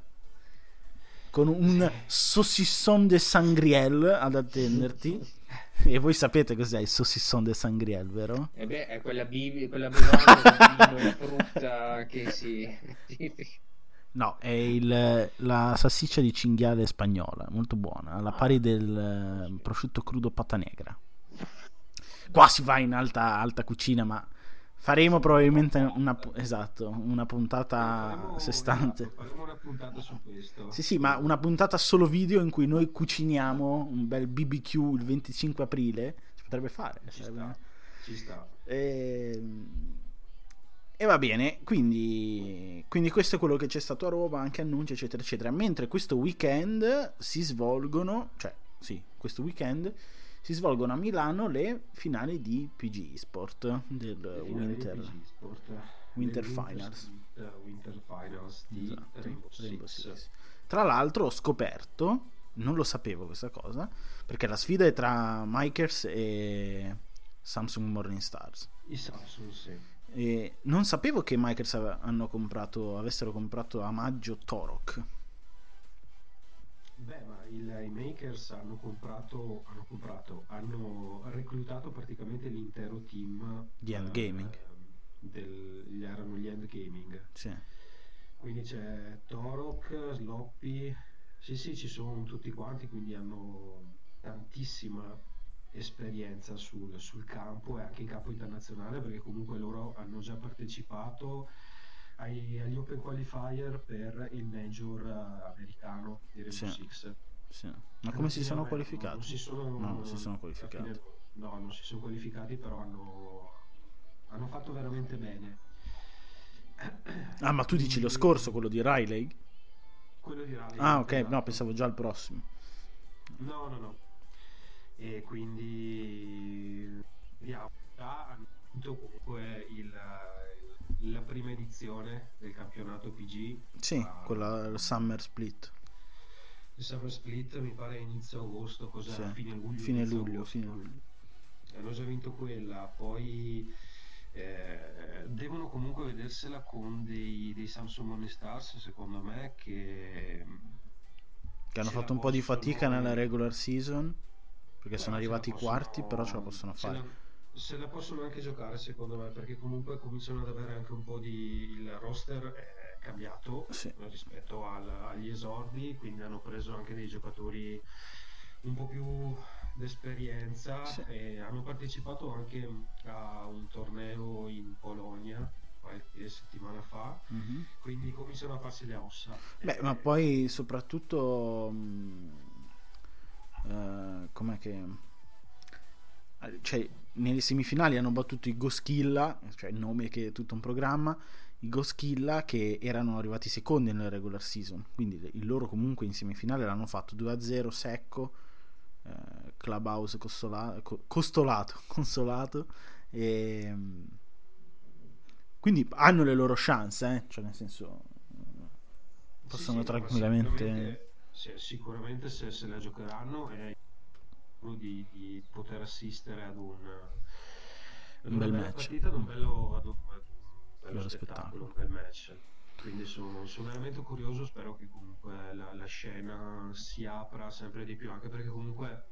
con un saucisson de sangriel ad attenderti. E voi sapete cos'è il saucisson de sangriel, vero? E beh, è quella, bibi, quella bevanda di frutta che si... No, è il- la salsiccia di cinghiale spagnola, molto buona, alla pari del eh, prosciutto crudo pata negra. Qua si va in alta, alta cucina, ma faremo probabilmente una, esatto, una puntata Faremo- sé stante. esatto, faremo una puntata su questo. Sì, sì, ma una puntata solo video in cui noi cuciniamo un bel BBQ il 25 aprile. Si potrebbe fare. Ci sarebbe- sta, ci sta. E... e va bene, quindi... quindi questo è quello che c'è stato a Roma, anche annunci, eccetera, eccetera. Mentre questo weekend si svolgono, cioè, sì, questo weekend si svolgono a Milano le finali di PG Sport del Winter. PG Sport, Winter del Finals. Street, Winter Finals di Esatto, Rainbow Rainbow Six. Six. Tra l'altro ho scoperto, non lo sapevo questa cosa, perché la sfida è tra Mikers e Samsung Morning Stars. I Samsung, sì. E non sapevo che ave- hanno comprato, avessero comprato a maggio Torok. Beh, ma il- i makers hanno comprato, hanno comprato, hanno reclutato praticamente l'intero team Di Endgaming. eh, del, gli erano gli Endgaming. Sì. Quindi c'è Torok, Sloppy, sì sì ci sono tutti quanti, quindi hanno tantissima esperienza sul, sul campo e anche in campo internazionale perché comunque loro hanno già partecipato agli Open Qualifier per il Major eh, americano di Rainbow Sì. Six. sì. Ma come si Quindi, sono qualificati? Non si sono, No, non si sono qualificati. fine- no, non si sono qualificati, però hanno, hanno fatto veramente bene. Ah, ma tu dici lo scorso, quello di Riley? Quello di Raleigh, Ah, ok, esatto. no, pensavo già al prossimo. No, no, no. E quindi hanno vinto comunque il, la prima edizione del campionato PG. Sì, Ah, quella il Summer Split. Il Summer Split mi pare inizio agosto, cos'è? Sì. Fine luglio. Fine luglio, fine luglio. Hanno già vinto quella, poi eh, devono comunque vedersela con dei, dei Samsung Morning Stars, secondo me, che, che hanno fatto un po' di fatica nella regular season perché sono arrivati i quarti, però ce la possono fare. Se la, se la, possono anche giocare, secondo me, perché comunque cominciano ad avere anche un po' di il roster è cambiato sì. rispetto al, agli esordi, quindi hanno preso anche dei giocatori un po' più d'esperienza sì. e hanno partecipato anche a un torneo in Polonia qualche settimana fa mm-hmm. quindi cominciano a farsi le ossa beh e... ma poi soprattutto uh, com'è che cioè nelle semifinali hanno battuto i Goskilla cioè il nome che è tutto un programma i Goskilla che erano arrivati secondi nella regular season quindi il loro comunque in semifinale l'hanno fatto 2-0 secco eh, Clubhouse costola- costolato, consolato. E, ehm, quindi hanno le loro chance, eh? cioè nel senso possono sì, sì, tranquillamente... Sicuramente, sì, sicuramente se, se, la giocheranno è di, di poter assistere ad un, ad un bel match. Partita, ad un bello, ad un, ad un bello spettacolo, spettacolo, un bel match quindi sono, sono, veramente curioso spero che comunque la, la, scena si apra sempre di più anche perché comunque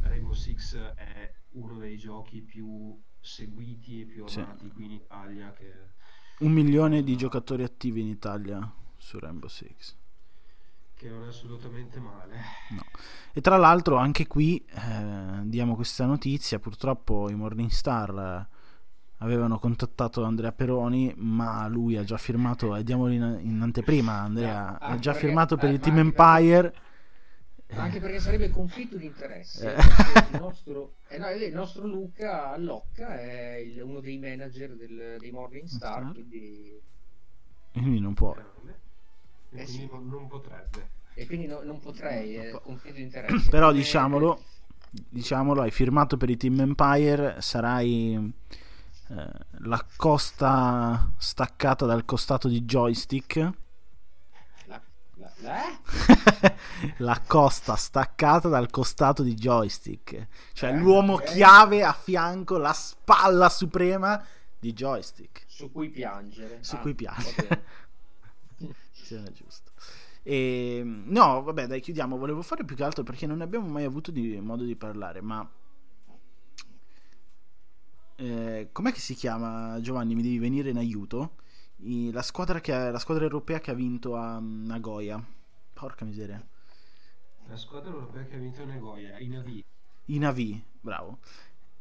Rainbow Six è uno dei giochi più seguiti e più amati sì. qui in Italia che... un milione di giocatori attivi in Italia su Rainbow Six che non è assolutamente male no. e tra l'altro anche qui eh, diamo questa notizia purtroppo i Morningstar avevano contattato Andrea Peroni, ma lui ha già firmato, e diamolo in, in anteprima, Andrea ah, ha già perché, firmato per eh, il Team Empire. Anche perché sarebbe conflitto di interesse. Eh. Il, nostro, eh no, il nostro Luca Locca è il, uno dei manager del, dei Morning Star, quindi... quindi non può. Eh, sì. non, non, potrebbe. E quindi no, non potrei, è conflitto di interesse. Però Come... diciamolo, diciamolo, hai firmato per il Team Empire, sarai eh, la costa staccata dal costato di joystick. La, la, costa staccata dal costato di joystick. Cioè eh, l'uomo okay. chiave a fianco, la spalla suprema di joystick. Su cui piangere. Su ah, cui piangere. sì, è giusto. E, no, vabbè, dai, chiudiamo. Volevo fare più che altro perché non abbiamo mai avuto di, modo di parlare, ma eh, com'è che si chiama Giovanni? Mi devi venire in aiuto. I, la, squadra che ha, la squadra europea che ha vinto a Nagoya. Porca miseria. La squadra europea che ha vinto a Nagoya, i Navi. I Navi, bravo.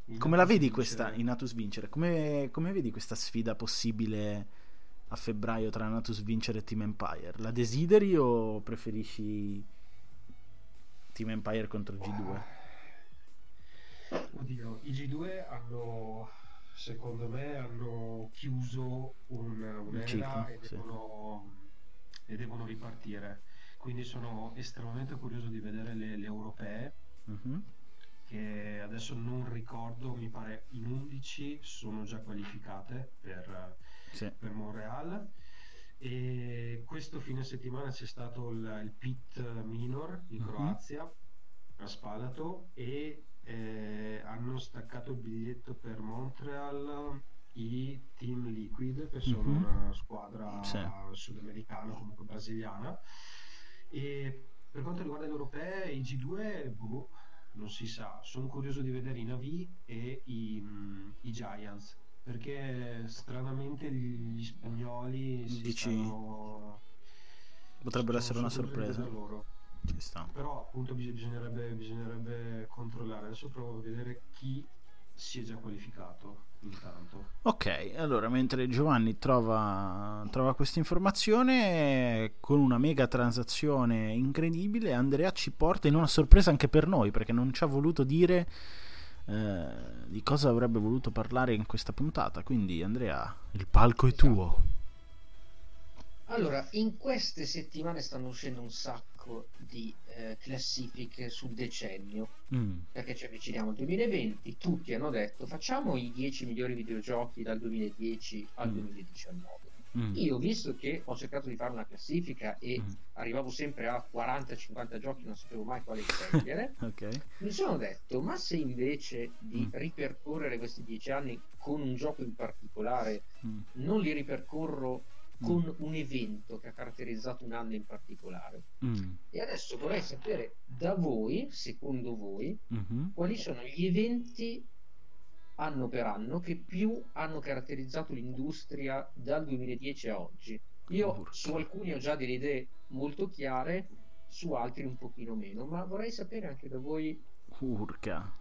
In come la vedi questa in Natus vincere? Come, come, vedi questa sfida possibile a febbraio tra Natus vincere e Team Empire? La desideri o preferisci Team Empire contro G2? Oddio, i G2 hanno, secondo me, hanno chiuso un, un'era e, sì. devono, e devono ripartire. Quindi sono estremamente curioso di vedere le, le europee. Che adesso non ricordo, mi pare in 11 sono già qualificate per, sì. per Montreal. E questo fine settimana c'è stato il, il Pit Minor in mm-hmm. Croazia a Spalato e eh, hanno staccato il biglietto per Montreal i Team Liquid che sono mm-hmm. una squadra sì. sudamericana comunque brasiliana e per quanto riguarda le europee i G2 boh, non si sa sono curioso di vedere i Navi e i, um, i Giants perché stranamente gli spagnoli si stanno potrebbero essere una sorpresa loro ci sta. Però appunto bisognerebbe, bisognerebbe controllare. Adesso provo a vedere chi si è già qualificato intanto. Ok, allora mentre Giovanni trova, trova questa informazione con una mega transazione incredibile, Andrea ci porta in una sorpresa anche per noi perché non ci ha voluto dire eh, di cosa avrebbe voluto parlare in questa puntata. Quindi Andrea, il palco è tuo. Allora, in queste settimane stanno uscendo un sacco di eh, classifiche sul decennio, mm. perché ci avviciniamo al 2020, tutti hanno detto facciamo i 10 migliori videogiochi dal 2010 al mm. 2019. Mm. Io, visto che ho cercato di fare una classifica e mm. arrivavo sempre a 40-50 giochi, non sapevo mai quale scegliere, okay. mi sono detto, ma se invece di mm. ripercorrere questi dieci anni con un gioco in particolare, mm. non li ripercorro mm. con un evento che ha caratterizzato un anno in particolare. Mm. E adesso vorrei sapere da voi, secondo voi, mm-hmm. quali sono gli eventi anno per anno che più hanno caratterizzato l'industria dal 2010 a oggi. Io su alcuni ho già delle idee molto chiare, su altri un pochino meno, ma vorrei sapere anche da voi. Urca.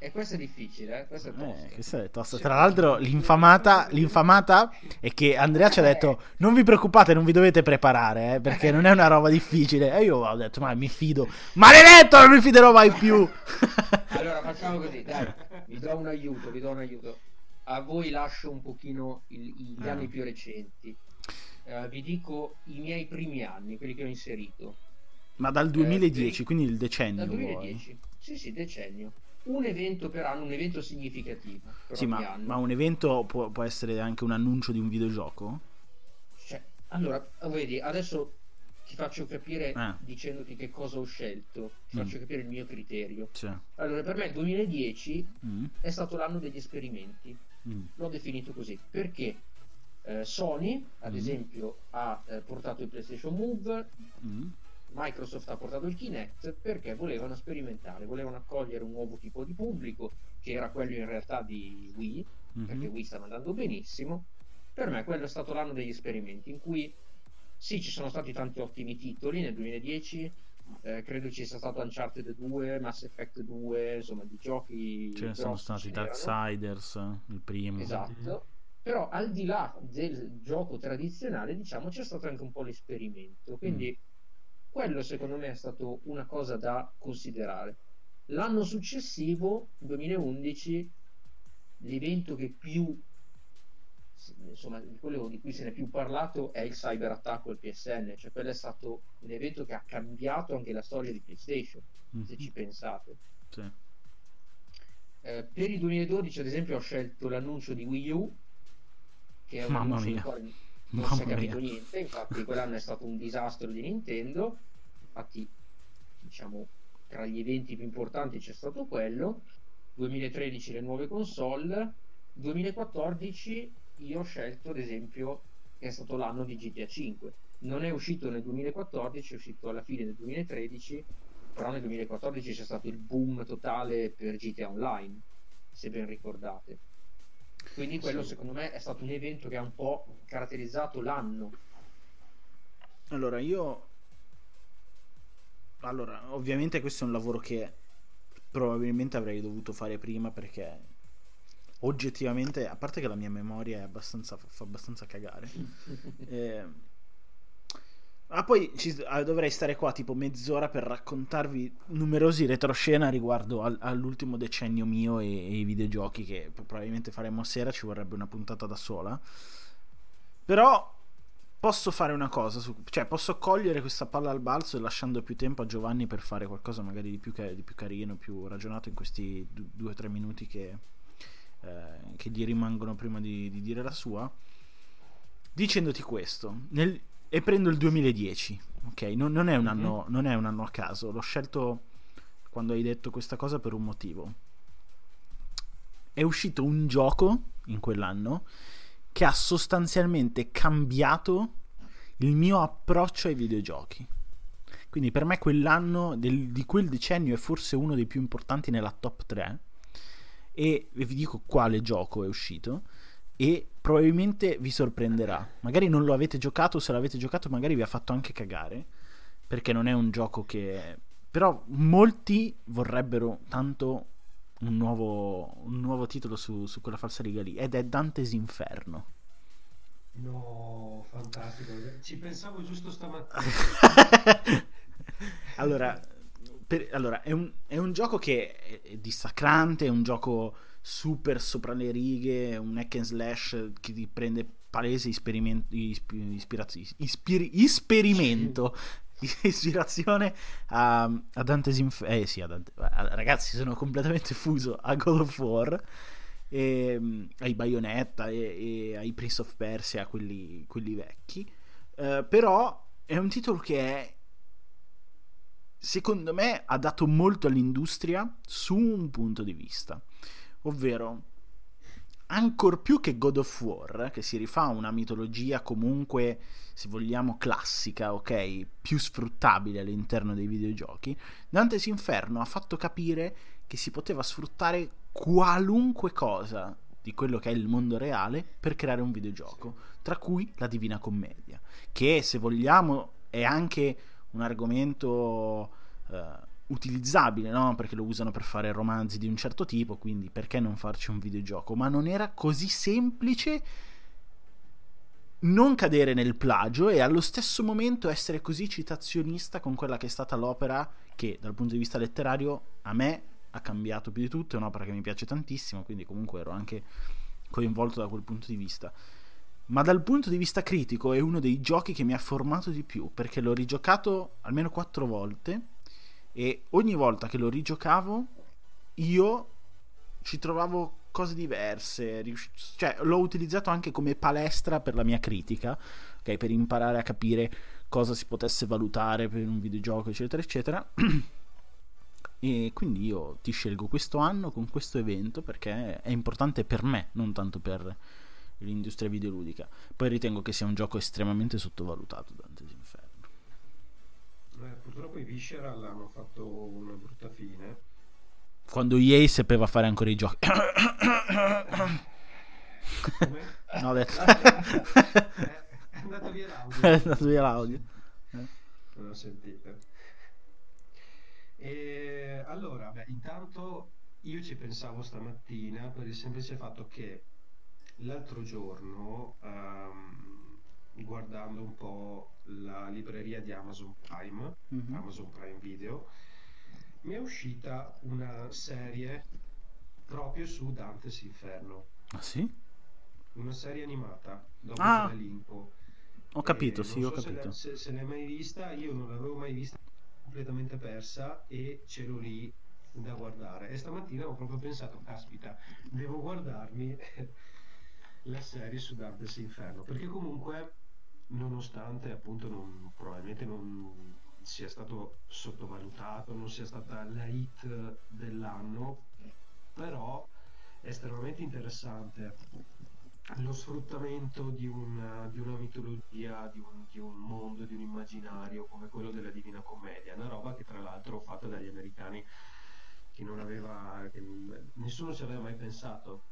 E questo è difficile, eh? questo è tosto. Eh, tosto. Tra l'altro, l'infamata, l'infamata è che Andrea ci ha detto: Non vi preoccupate, non vi dovete preparare, eh, perché non è una roba difficile. E io ho detto: Ma mi fido, maledetto, non mi fiderò mai più. allora, facciamo così, dai, vi do un aiuto, vi do un aiuto. A voi lascio un pochino il, gli eh. anni più recenti. Uh, vi dico i miei primi anni, quelli che ho inserito. Ma dal 2010, eh, quindi il decennio. Dal 2010, vuoi? sì, sì, decennio un evento per anno, un evento significativo. Sì, ma, ma, un evento può, può, essere anche un annuncio di un videogioco? Cioè, allora, vedi, adesso ti faccio capire eh. dicendoti che cosa ho scelto, ti mm. faccio capire il mio criterio. Cioè. Allora, per me il 2010 mm. è stato l'anno degli esperimenti, mm. l'ho definito così, perché eh, Sony, ad mm. esempio, ha eh, portato il PlayStation Move mm. Microsoft ha portato il Kinect perché volevano sperimentare, volevano accogliere un nuovo tipo di pubblico che era quello in realtà di Wii, mm-hmm. perché Wii stava andando benissimo. Per me quello è stato l'anno degli esperimenti in cui sì, ci sono stati tanti ottimi titoli nel 2010, eh, credo ci sia stato Uncharted 2, Mass Effect 2, insomma di giochi... Ce ne sono stati Darksiders, il primo. Esatto. Però al di là del gioco tradizionale, diciamo, c'è stato anche un po' l'esperimento. Quindi mm quello secondo me è stato una cosa da considerare. L'anno successivo, 2011, l'evento che più insomma quello di cui se ne è più parlato è il cyberattacco al PSN cioè quello è stato un evento che ha cambiato anche la storia di PlayStation mm-hmm. se ci pensate sì. eh, per il 2012 ad esempio ho scelto l'annuncio di Wii U che è un Mamma annuncio mia. Quale non Mamma si è capito mia. niente infatti quell'anno è stato un disastro di Nintendo infatti diciamo tra gli eventi più importanti c'è stato quello. 2013 le nuove console. 2014 io ho scelto ad esempio che è stato l'anno di GTA 5 non è uscito nel 2014 è uscito alla fine del 2013 però nel 2014 c'è stato il boom totale per GTA Online se ben ricordate. Quindi quello sì. secondo me è stato un evento che ha un po' caratterizzato l'anno. Allora io allora, ovviamente questo è un lavoro che probabilmente avrei dovuto fare prima perché oggettivamente, a parte che la mia memoria è abbastanza, fa abbastanza cagare. eh, ma poi ci, ah, dovrei stare qua tipo mezz'ora per raccontarvi numerosi retroscena riguardo al, all'ultimo decennio mio e, e, i videogiochi che probabilmente faremo sera, ci vorrebbe una puntata da sola. Però posso fare una cosa, su, cioè posso cogliere questa palla al balzo e lasciando più tempo a Giovanni per fare qualcosa magari di più, di più carino, più ragionato in questi due o tre minuti che, eh, che, gli rimangono prima di, di, dire la sua. Dicendoti questo, nel, e prendo il 2010, ok? Non, non, è anno, mm-hmm. non è un anno a caso, l'ho scelto quando hai detto questa cosa per un motivo. È uscito un gioco in quell'anno che ha sostanzialmente cambiato il mio approccio ai videogiochi. Quindi per me quell'anno del, di quel decennio è forse uno dei più importanti nella top 3 e vi dico quale gioco è uscito e probabilmente vi sorprenderà. Magari non lo avete giocato, se l'avete giocato magari vi ha fatto anche cagare perché non è un gioco che però molti vorrebbero tanto un nuovo, un nuovo titolo su, su quella falsa riga lì ed è Dante's Inferno. No, fantastico. Ci pensavo giusto stamattina. allora, per, allora è, un, è, un, gioco che è dissacrante, è un gioco super sopra le righe, un hack and slash che ti prende palese esperimento, ispirazio, ispir, esperimento ispirazione a, a Dante's Inferno. Eh sì, Dante. Ragazzi, sono completamente fuso a God of War. e, ai Bayonetta e, e, ai Prince of Persia, quelli, quelli vecchi. Uh, però è un titolo che è secondo me ha dato molto all'industria su un punto di vista, ovvero ancor più che God of War, che si rifà a una mitologia comunque, se vogliamo, classica, ok, più sfruttabile all'interno dei videogiochi, Dante's Inferno ha fatto capire che si poteva sfruttare qualunque cosa di quello che è il mondo reale per creare un videogioco, tra cui la Divina Commedia, che se vogliamo è anche un argomento eh, utilizzabile, no? Perché lo usano per fare romanzi di un certo tipo, quindi perché non farci un videogioco? Ma non era così semplice non cadere nel plagio e allo stesso momento essere così citazionista con quella che è stata l'opera che dal punto di vista letterario a me ha cambiato più di tutto, è un'opera che mi piace tantissimo, quindi comunque ero anche coinvolto da quel punto di vista. Ma dal punto di vista critico è uno dei giochi che mi ha formato di più, perché l'ho rigiocato almeno quattro volte e ogni volta che lo rigiocavo io ci trovavo cose diverse, cioè l'ho utilizzato anche come palestra per la mia critica, ok, per imparare a capire cosa si potesse valutare per un videogioco, eccetera, eccetera. e quindi io ti scelgo questo anno con questo evento perché è importante per me, non tanto per l'industria videoludica. Poi ritengo che sia un gioco estremamente sottovalutato. Eh, purtroppo i Visceral hanno fatto una brutta fine. Quando EA sapeva fare ancora i giochi. Come? no, ho detto. è andato via l'audio. è andato via l'audio. Non ho sentito. E allora, beh, intanto io ci pensavo stamattina per il semplice fatto che l'altro giorno um, guardando un po' la libreria di Amazon Prime, mm-hmm. Amazon Prime Video, mi è uscita una serie proprio su Dante's Inferno. Ah sì? Una serie animata, dopo ah, linko. Ho capito, sì, so ho capito. Se, se, l'hai mai vista, io non l'avevo mai vista, completamente persa e ce l'ho lì da guardare. E stamattina ho proprio pensato, caspita, devo guardarmi la serie su Dante's Inferno, perché comunque nonostante appunto non, probabilmente non sia stato sottovalutato, non sia stata la hit dell'anno, però è estremamente interessante lo sfruttamento di una, di una mitologia, di un, di un, mondo, di un immaginario come quello della Divina Commedia, una roba che tra l'altro fatta dagli americani che non aveva, che nessuno ci aveva mai pensato.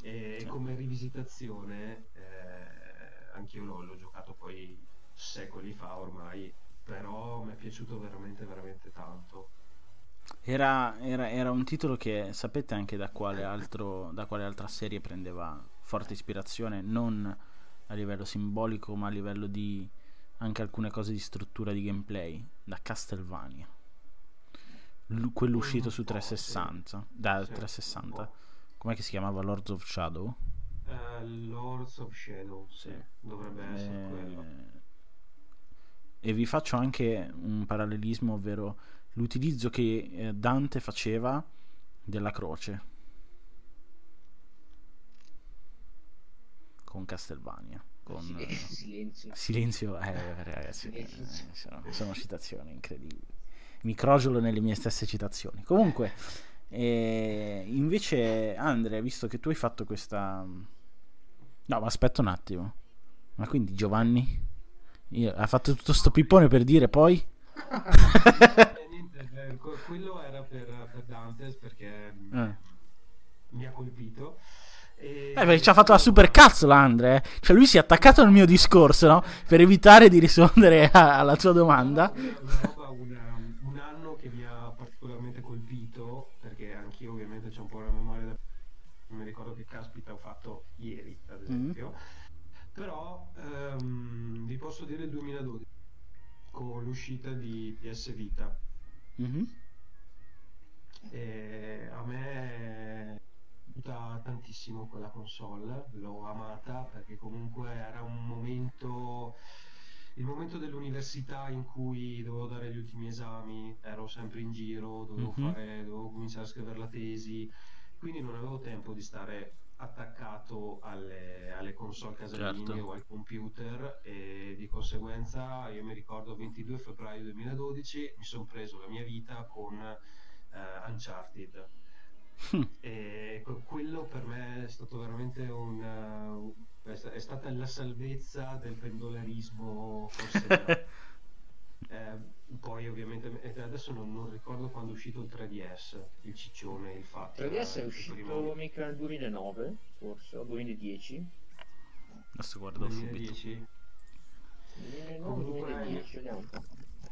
E come rivisitazione eh, anch'io l'ho, l'ho giocato poi secoli fa ormai, però mi è piaciuto veramente, veramente tanto. Era, era, era, un titolo che sapete anche da quale, altro, da quale altra serie prendeva forte ispirazione, non a livello simbolico, ma a livello di anche alcune cose di struttura di gameplay, da Castlevania. L- quello uscito su 360, sì. da sì, 360. Com'è che si chiamava Lords of Shadow? Uh, Lords of Shadow, sì, dovrebbe essere eh... quello. E vi faccio anche un parallelismo, ovvero l'utilizzo che eh, Dante faceva della croce con Castelvania. Con, silenzio. Silenzio, eh, ragazzi, silenzio. Eh, sono, sono, citazioni incredibili. Mi crogiolo nelle mie stesse citazioni. Comunque, eh, invece, Andre, visto che tu hai fatto questa No, ma aspetta un attimo. Ma quindi Giovanni Io, ha fatto tutto sto pippone per dire poi? niente, eh, quello era per, per Dantes perché eh. mi ha colpito. E... Eh, perché ci ha fatto la super cazzo l'Andre. Eh. Cioè, lui si è attaccato al mio discorso, no? Per evitare di rispondere a, alla sua domanda. Una, una, un anno che mi ha particolarmente colpito, perché anch'io ovviamente c'è un po' la memoria da mi ricordo che caspita ho fatto ieri ad esempio mm-hmm. però um, vi posso dire il 2012 con l'uscita di PS Vita mm-hmm. e a me è piaciuta tantissimo quella console l'ho amata perché comunque era un momento il momento dell'università in cui dovevo dare gli ultimi esami, ero sempre in giro, dovevo, mm-hmm. fare, dovevo cominciare a scrivere la tesi quindi non avevo tempo di stare attaccato alle, alle console casalinghe Certo. o al computer e di conseguenza io mi ricordo 22 febbraio 2012 mi sono preso la mia vita con eh, Uncharted Hm. e que- quello per me è stato veramente un eh, è stata la salvezza del pendolarismo forse eh, poi ovviamente eh, adesso non, non ricordo quando è uscito il 3DS il ciccione il fatto 3DS è uscito mica nel 2009, forse, o 2010. Adesso guardo subito. 2010 2009, Comunque- 2010, vediamo. un po'.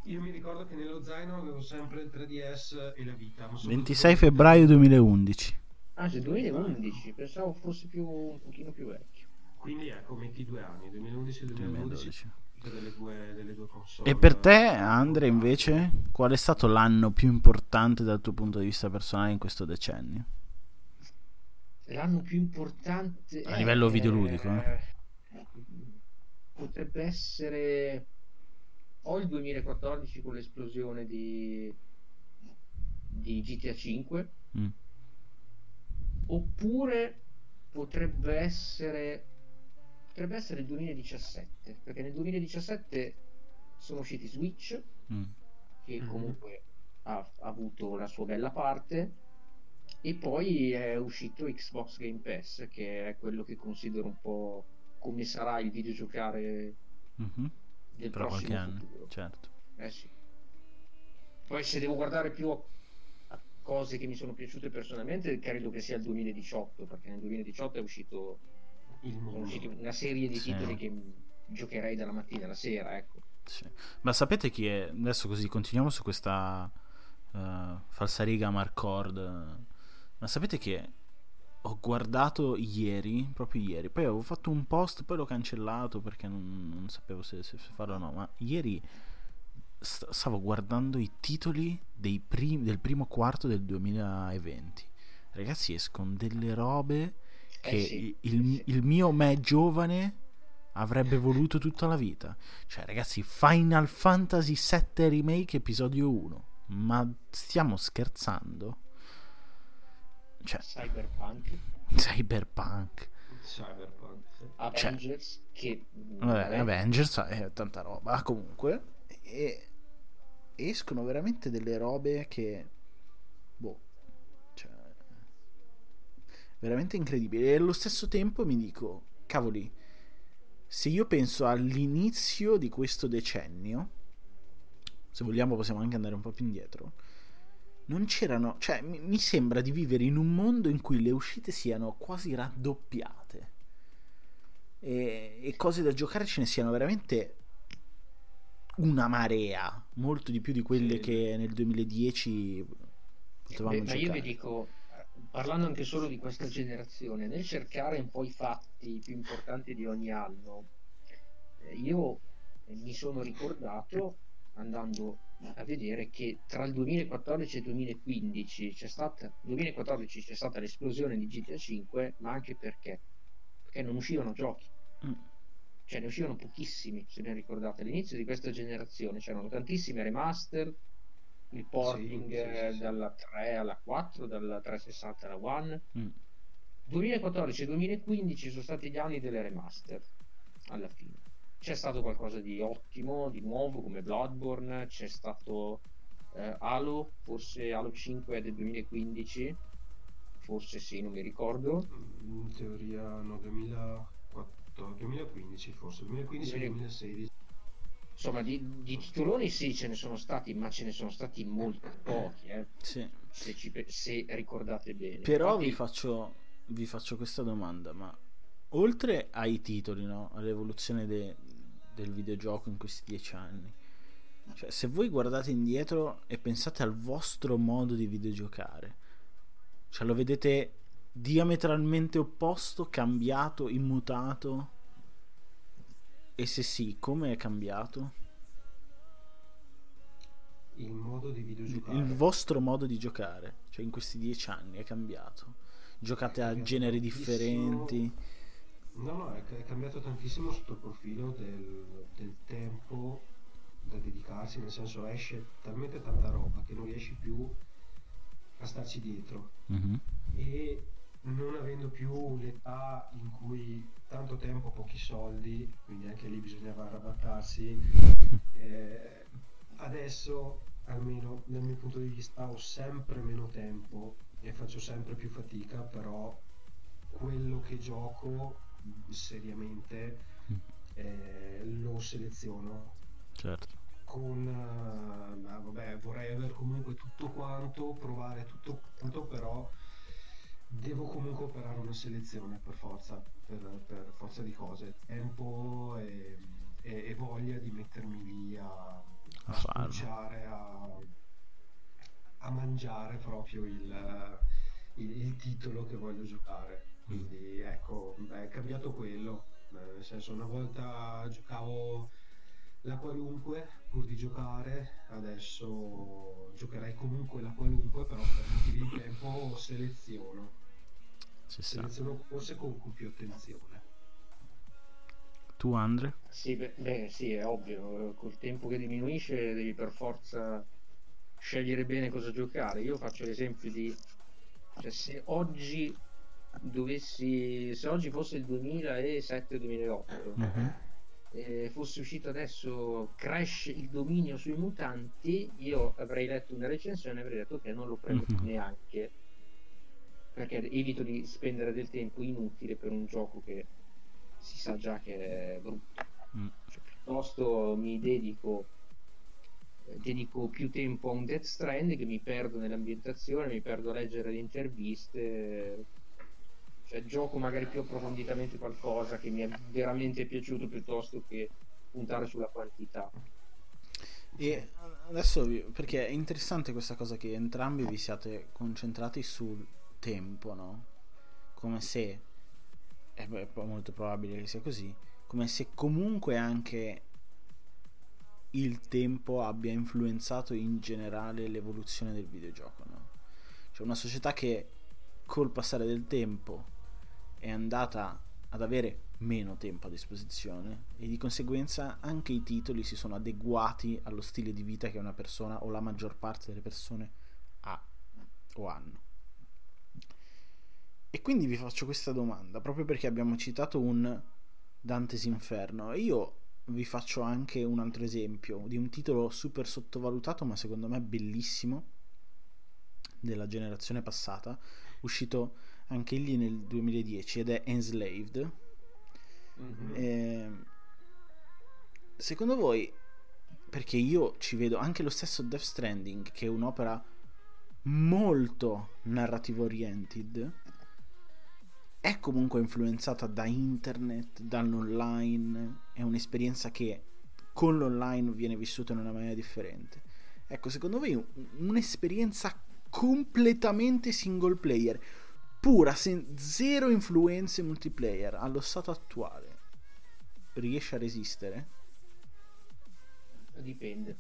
io mi ricordo che nello zaino avevo sempre il 3DS e la vita ma soprattutto- 26 febbraio 2011. Ah, c'è 2011, pensavo fosse più, un pochino più vecchio. quindi ecco metti due anni 2011 e 2012 2012. delle due, delle due console E per te, Andre, invece, qual è stato l'anno più importante dal tuo punto di vista personale in questo decennio? L'anno più importante... A eh, livello videoludico, eh. Potrebbe essere o il 2014 con l'esplosione di, di GTA 5 Mm. oppure potrebbe essere potrebbe essere il 2017 perché nel 2017 sono usciti Switch Mm. che Mhm. comunque ha, ha avuto la sua bella parte e poi è uscito Xbox Game Pass che è quello che considero un po' come sarà il videogiocare Mhm. del Tra qualche prossimo anno, futuro certo. eh sì. Poi se devo guardare più a cose che mi sono piaciute personalmente, credo che sia il 2018, perché nel 2018 è uscito, il mondo una serie di Sì. titoli che giocherei dalla mattina alla sera, ecco. Sì. Ma sapete chi è? Adesso così continuiamo su questa eh, falsariga Marcord. Ma sapete che ho guardato ieri, proprio ieri, poi avevo fatto un post, poi l'ho cancellato perché non, non sapevo se, se farlo o no, ma ieri st- stavo guardando i titoli dei prim- del primo quarto del 2020. Ragazzi, escono delle robe che Eh sì, il, il mio me giovane avrebbe voluto tutta la vita. Cioè, ragazzi, Final Fantasy VII Remake episodio 1. Ma stiamo scherzando? Cioè, Cyberpunk, Cyberpunk. Cyberpunk sì. Avengers, che... mh, Vabbè, Avengers è tanta roba. Comunque, e escono veramente delle robe che. Boh. Cioè. Veramente incredibili. E allo stesso tempo mi dico, cavoli, se io penso all'inizio di questo decennio, se vogliamo possiamo anche andare un po' più indietro, non c'erano, cioè mi, mi sembra di vivere in un mondo in cui le uscite siano quasi raddoppiate e, e cose da giocare ce ne siano veramente una marea, molto di più di quelle Sì. che nel 2010 potevamo Beh, ma io giocare. vi dico, eh, parlando anche solo di questa generazione, nel cercare un po' i fatti più importanti di ogni anno, eh, io eh, mi sono ricordato andando a vedere che tra il 2014 e il 2015 c'è stata 2014 c'è stata l'esplosione di GTA 5 ma anche perché? Perché non uscivano giochi. Mm. cioè ne uscivano pochissimi se ben ricordate. All'inizio di questa generazione c'erano tantissime remaster il porting Sì, sì, dalla 3 alla 4 dalla 360 alla 1 Mm. 2014 e 2015 sono stati gli anni delle remaster alla fine. C'è stato qualcosa di ottimo di nuovo come Bloodborne c'è stato eh, Halo forse Halo 5 è del 2015 forse sì non mi ricordo. In teoria no 2004 2015 forse 2015 2016 insomma di, di titoloni sì ce ne sono stati ma ce ne sono stati molti pochi eh, Sì. se, ci se ricordate bene Però Infatti, vi faccio, vi faccio questa domanda, ma oltre ai titoli, no? all'evoluzione de- del videogioco in questi dieci anni, cioè se voi guardate indietro e pensate al vostro modo di videgiocare, cioè lo vedete diametralmente opposto, cambiato, immutato? E se sì, come è cambiato? il modo di videogiocare Il vostro modo di giocare, cioè in questi dieci anni è cambiato. Giocate È a generi tantissimo. differenti. No, no, è, è cambiato tantissimo sotto il profilo del, del tempo da dedicarsi, nel senso esce talmente tanta roba che non riesci più a starci dietro mm-hmm. e non avendo più l'età in cui tanto tempo, pochi soldi, quindi anche lì bisognava arrabattarsi, eh, adesso almeno dal mio punto di vista ho sempre meno tempo e faccio sempre più fatica, però quello che gioco seriamente eh, lo seleziono. Certo. Con, uh, vabbè, vorrei avere comunque tutto quanto, provare tutto quanto, però devo comunque operare una selezione per forza, per, per forza di cose, tempo e, e, e, voglia di mettermi lì a, a, a a, a, mangiare proprio il, il, il, titolo che voglio giocare. Quindi ecco, è cambiato quello, nel senso una volta giocavo la qualunque pur di giocare, adesso giocherei comunque la qualunque, però per motivi di tempo seleziono. Ci seleziono forse con più attenzione. Tu Andre? Sì, beh, beh, sì, è ovvio, col tempo che diminuisce devi per forza scegliere bene cosa giocare. Io faccio l'esempio di cioè, se oggi dovessi se oggi fosse il 2007-2008 uh-huh eh, fosse uscito adesso Crash il dominio sui mutanti, io avrei letto una recensione e avrei detto che non lo prendo mm-hmm. neanche perché evito di spendere del tempo inutile per un gioco che si sa già che è brutto. Mm. Cioè, piuttosto mi dedico eh, dedico più tempo a un Death Stranding, mi perdo nell'ambientazione, mi perdo a leggere le interviste, cioè gioco magari più approfonditamente qualcosa che mi è veramente piaciuto piuttosto che puntare sulla quantità. E adesso, perché è interessante questa cosa che entrambi vi siate concentrati sul tempo, no? Come se, è molto probabile che sia così, come se comunque anche il tempo abbia influenzato in generale l'evoluzione del videogioco, no? Cioè una società che col passare del tempo è andata ad avere meno tempo a disposizione e di conseguenza anche i titoli si sono adeguati allo stile di vita che una persona o la maggior parte delle persone ha o hanno. E quindi vi faccio questa domanda proprio perché abbiamo citato un Dante's Inferno io vi faccio anche un altro esempio di un titolo super sottovalutato ma secondo me bellissimo della generazione passata uscito anche lì nel 2010 ed è Enslaved. Mm-hmm. Eh, secondo voi, perché io ci vedo anche lo stesso Death Stranding, che è un'opera molto narrative oriented, è comunque influenzata da internet, dall'online, è un'esperienza che con l'online viene vissuta in una maniera differente. Ecco, secondo voi un'esperienza completamente single player pura, sen- zero influenze multiplayer allo stato attuale, riesce a resistere? Dipende.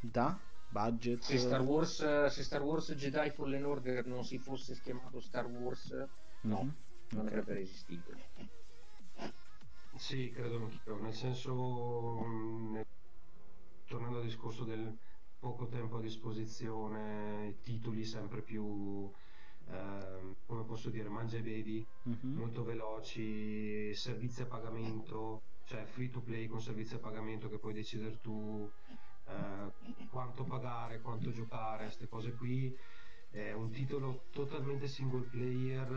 Da? Budget? Se Star Wars, se Star Wars Jedi Fallen Order non si fosse chiamato Star Wars, no, mm-hmm. non okay. avrebbe resistito. Sì, credo anch'io, nel senso, mm, tornando al discorso del poco tempo a disposizione, titoli sempre più Ehm, come posso dire, mangia e bevi, mm-hmm. molto veloci, servizi a pagamento, cioè free to play con servizi a pagamento che puoi decidere tu eh, quanto pagare, quanto giocare, queste cose qui. È un titolo totalmente single player,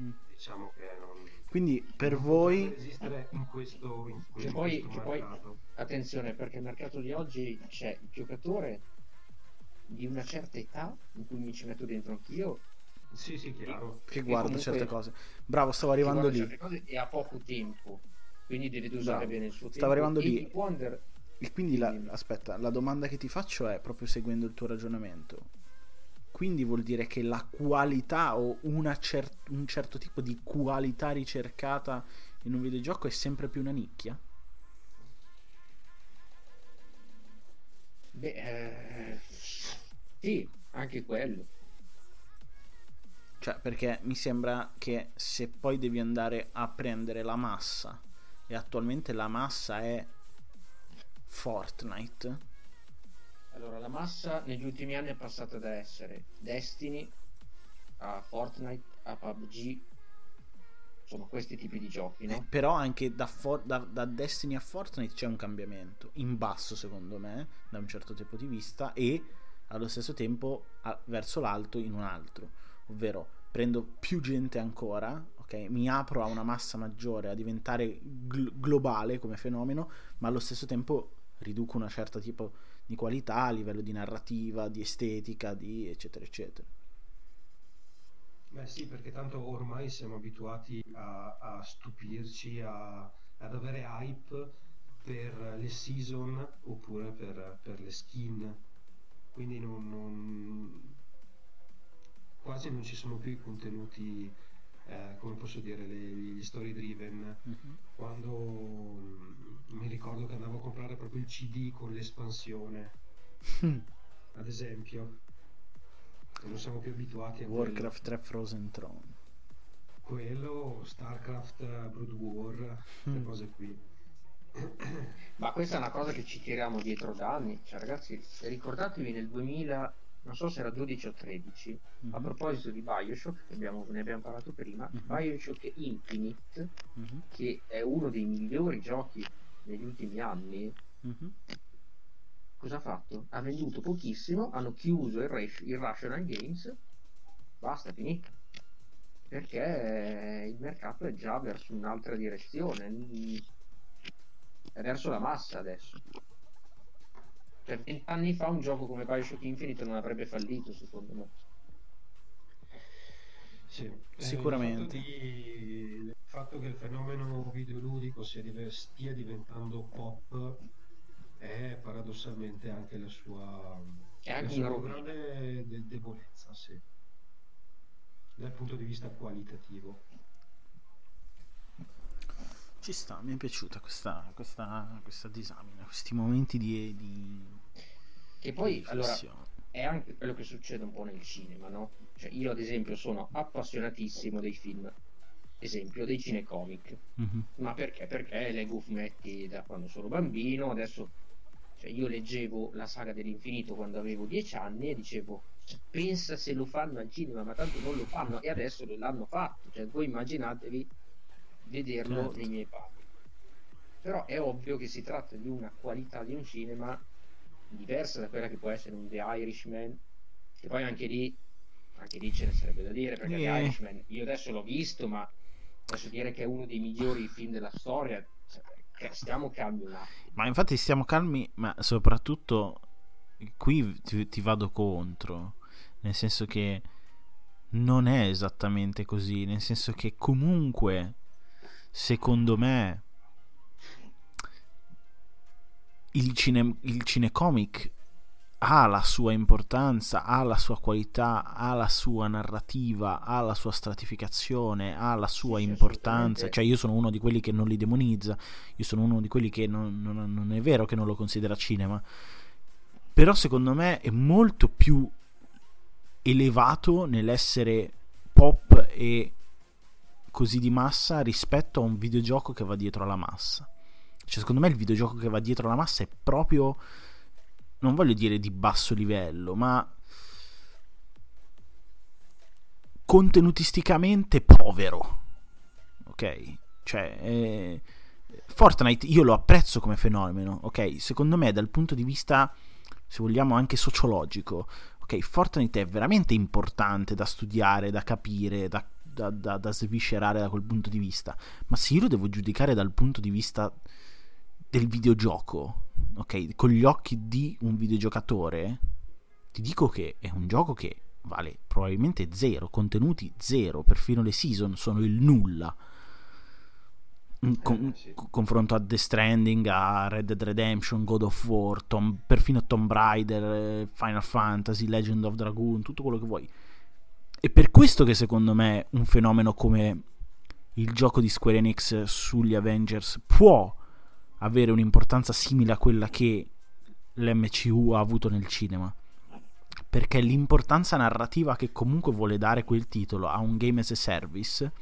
mm. diciamo che non... Quindi per non voi... esistere in questo, in questo, che poi, che poi, attenzione perché il mercato di oggi c'è il giocatore di una certa età in cui mi ci metto dentro anch'io. Sì sì chiaro. Che guarda certe cose. Bravo stavo arrivando lì. e ha poco tempo quindi deve usare bene il suo stavo tempo arrivando lì. Wonder... e quindi la, aspetta la domanda che ti faccio è proprio seguendo il tuo ragionamento. Quindi vuol dire che la qualità o cer- un certo tipo di qualità ricercata in un videogioco è sempre più una nicchia? Beh, eh, sì, anche quello. Cioè, perché mi sembra che se poi devi andare a prendere la massa, e attualmente la massa è Fortnite, Allora, la massa negli ultimi anni è passata da essere Destiny a Fortnite a PUBG. Sono questi tipi di giochi, no? Eh, però anche da, For- da, da, Destiny a Fortnite c'è un cambiamento in basso, secondo me, da un certo tipo di vista, e allo stesso tempo a- verso l'alto in un altro. Ovvero prendo più gente ancora, ok? Mi apro a una massa maggiore, a diventare gl- globale come fenomeno, ma allo stesso tempo riduco una certa tipo di qualità a livello di narrativa, di estetica, di eccetera eccetera. Beh sì, perché tanto ormai siamo abituati a, a stupirci, a, ad avere hype per le season oppure per, per le skin. Quindi non, non, quasi non ci sono più i contenuti, eh, come posso dire, le, gli story driven. Mm-hmm. Quando mi ricordo che andavo a comprare proprio il CD con l'espansione. Ad esempio, non siamo più abituati a Warcraft 3 Frozen Throne. Quello, Starcraft Brood War, queste mm. cose qui. Ma questa è una cosa che ci tiriamo dietro da anni. Cioè, ragazzi, ricordatevi nel 2000, non so se era 12 o 13, mm-hmm. a proposito di Bioshock, che abbiamo, ne abbiamo parlato prima, mm-hmm. Bioshock Infinite, mm-hmm. che è uno dei migliori giochi negli ultimi anni, mm-hmm. cosa ha fatto? Ha venduto pochissimo, hanno chiuso il, Rash- il Rational Games, basta, finito. Perché il mercato è già verso un'altra direzione, è verso la massa adesso. Per vent'anni fa un gioco come Bioshock Infinite non avrebbe fallito, secondo me. Sì, sicuramente. Eh, fatto che il fenomeno videoludico div- stia diventando pop è paradossalmente anche la sua, è anche la sua grande de- debolezza, sì. dal punto di vista qualitativo. Ci sta, mi è piaciuta questa, questa, questa disamina, questi momenti di... di che poi, di allora, è anche quello che succede un po' nel cinema, no? Cioè, io ad esempio sono appassionatissimo dei film esempio dei cinecomic. Mm-hmm. Ma perché? Perché leggo fumetti da quando sono bambino, adesso cioè io leggevo la saga dell'infinito quando avevo dieci anni e dicevo pensa se lo fanno al cinema, ma tanto non lo fanno e adesso l'hanno fatto, cioè voi immaginatevi vederlo certo. nei miei panni. Però è ovvio che si tratta di una qualità di un cinema diversa da quella che può essere un The Irishman, che poi anche lì anche lì ce ne sarebbe da dire perché yeah. The Irishman io adesso l'ho visto ma posso dire che è uno dei migliori film della storia. Cioè, stiamo calmi attimo. Ma infatti stiamo calmi, ma soprattutto qui ti, ti vado contro. Nel senso che non è esattamente così. Nel senso che comunque, secondo me, il, cine, il cinecomic ha la sua importanza, ha la sua qualità, ha la sua narrativa, ha la sua stratificazione, ha la sua sì, importanza. Cioè, io sono uno di quelli che non li demonizza, io sono uno di quelli che non, non, non è vero che non lo considera cinema. Però secondo me è molto più elevato nell'essere pop e così di massa rispetto a un videogioco che va dietro alla massa. Cioè, secondo me il videogioco che va dietro alla massa è proprio non voglio dire di basso livello, ma contenutisticamente povero. Ok? Cioè, eh, Fortnite io lo apprezzo come fenomeno, ok? Secondo me dal punto di vista, se vogliamo, anche sociologico, ok? Fortnite è veramente importante da studiare, da capire, da, da, da, da sviscerare da quel punto di vista, ma se io lo devo giudicare dal punto di vista del videogioco, ok, con gli occhi di un videogiocatore, ti dico che è un gioco che vale probabilmente zero, contenuti zero, perfino le season sono il nulla. In con, eh, sì. confronto a The Stranding, a Red Dead Redemption, God of War, Tom, perfino Tomb Raider, eh, Final Fantasy, Legend of Dragoon, tutto quello che vuoi. E per questo che secondo me un fenomeno come il gioco di Square Enix sugli Avengers può avere un'importanza simile a quella che l'MCU ha avuto nel cinema. Perché l'importanza narrativa che comunque vuole dare quel titolo a un game as a service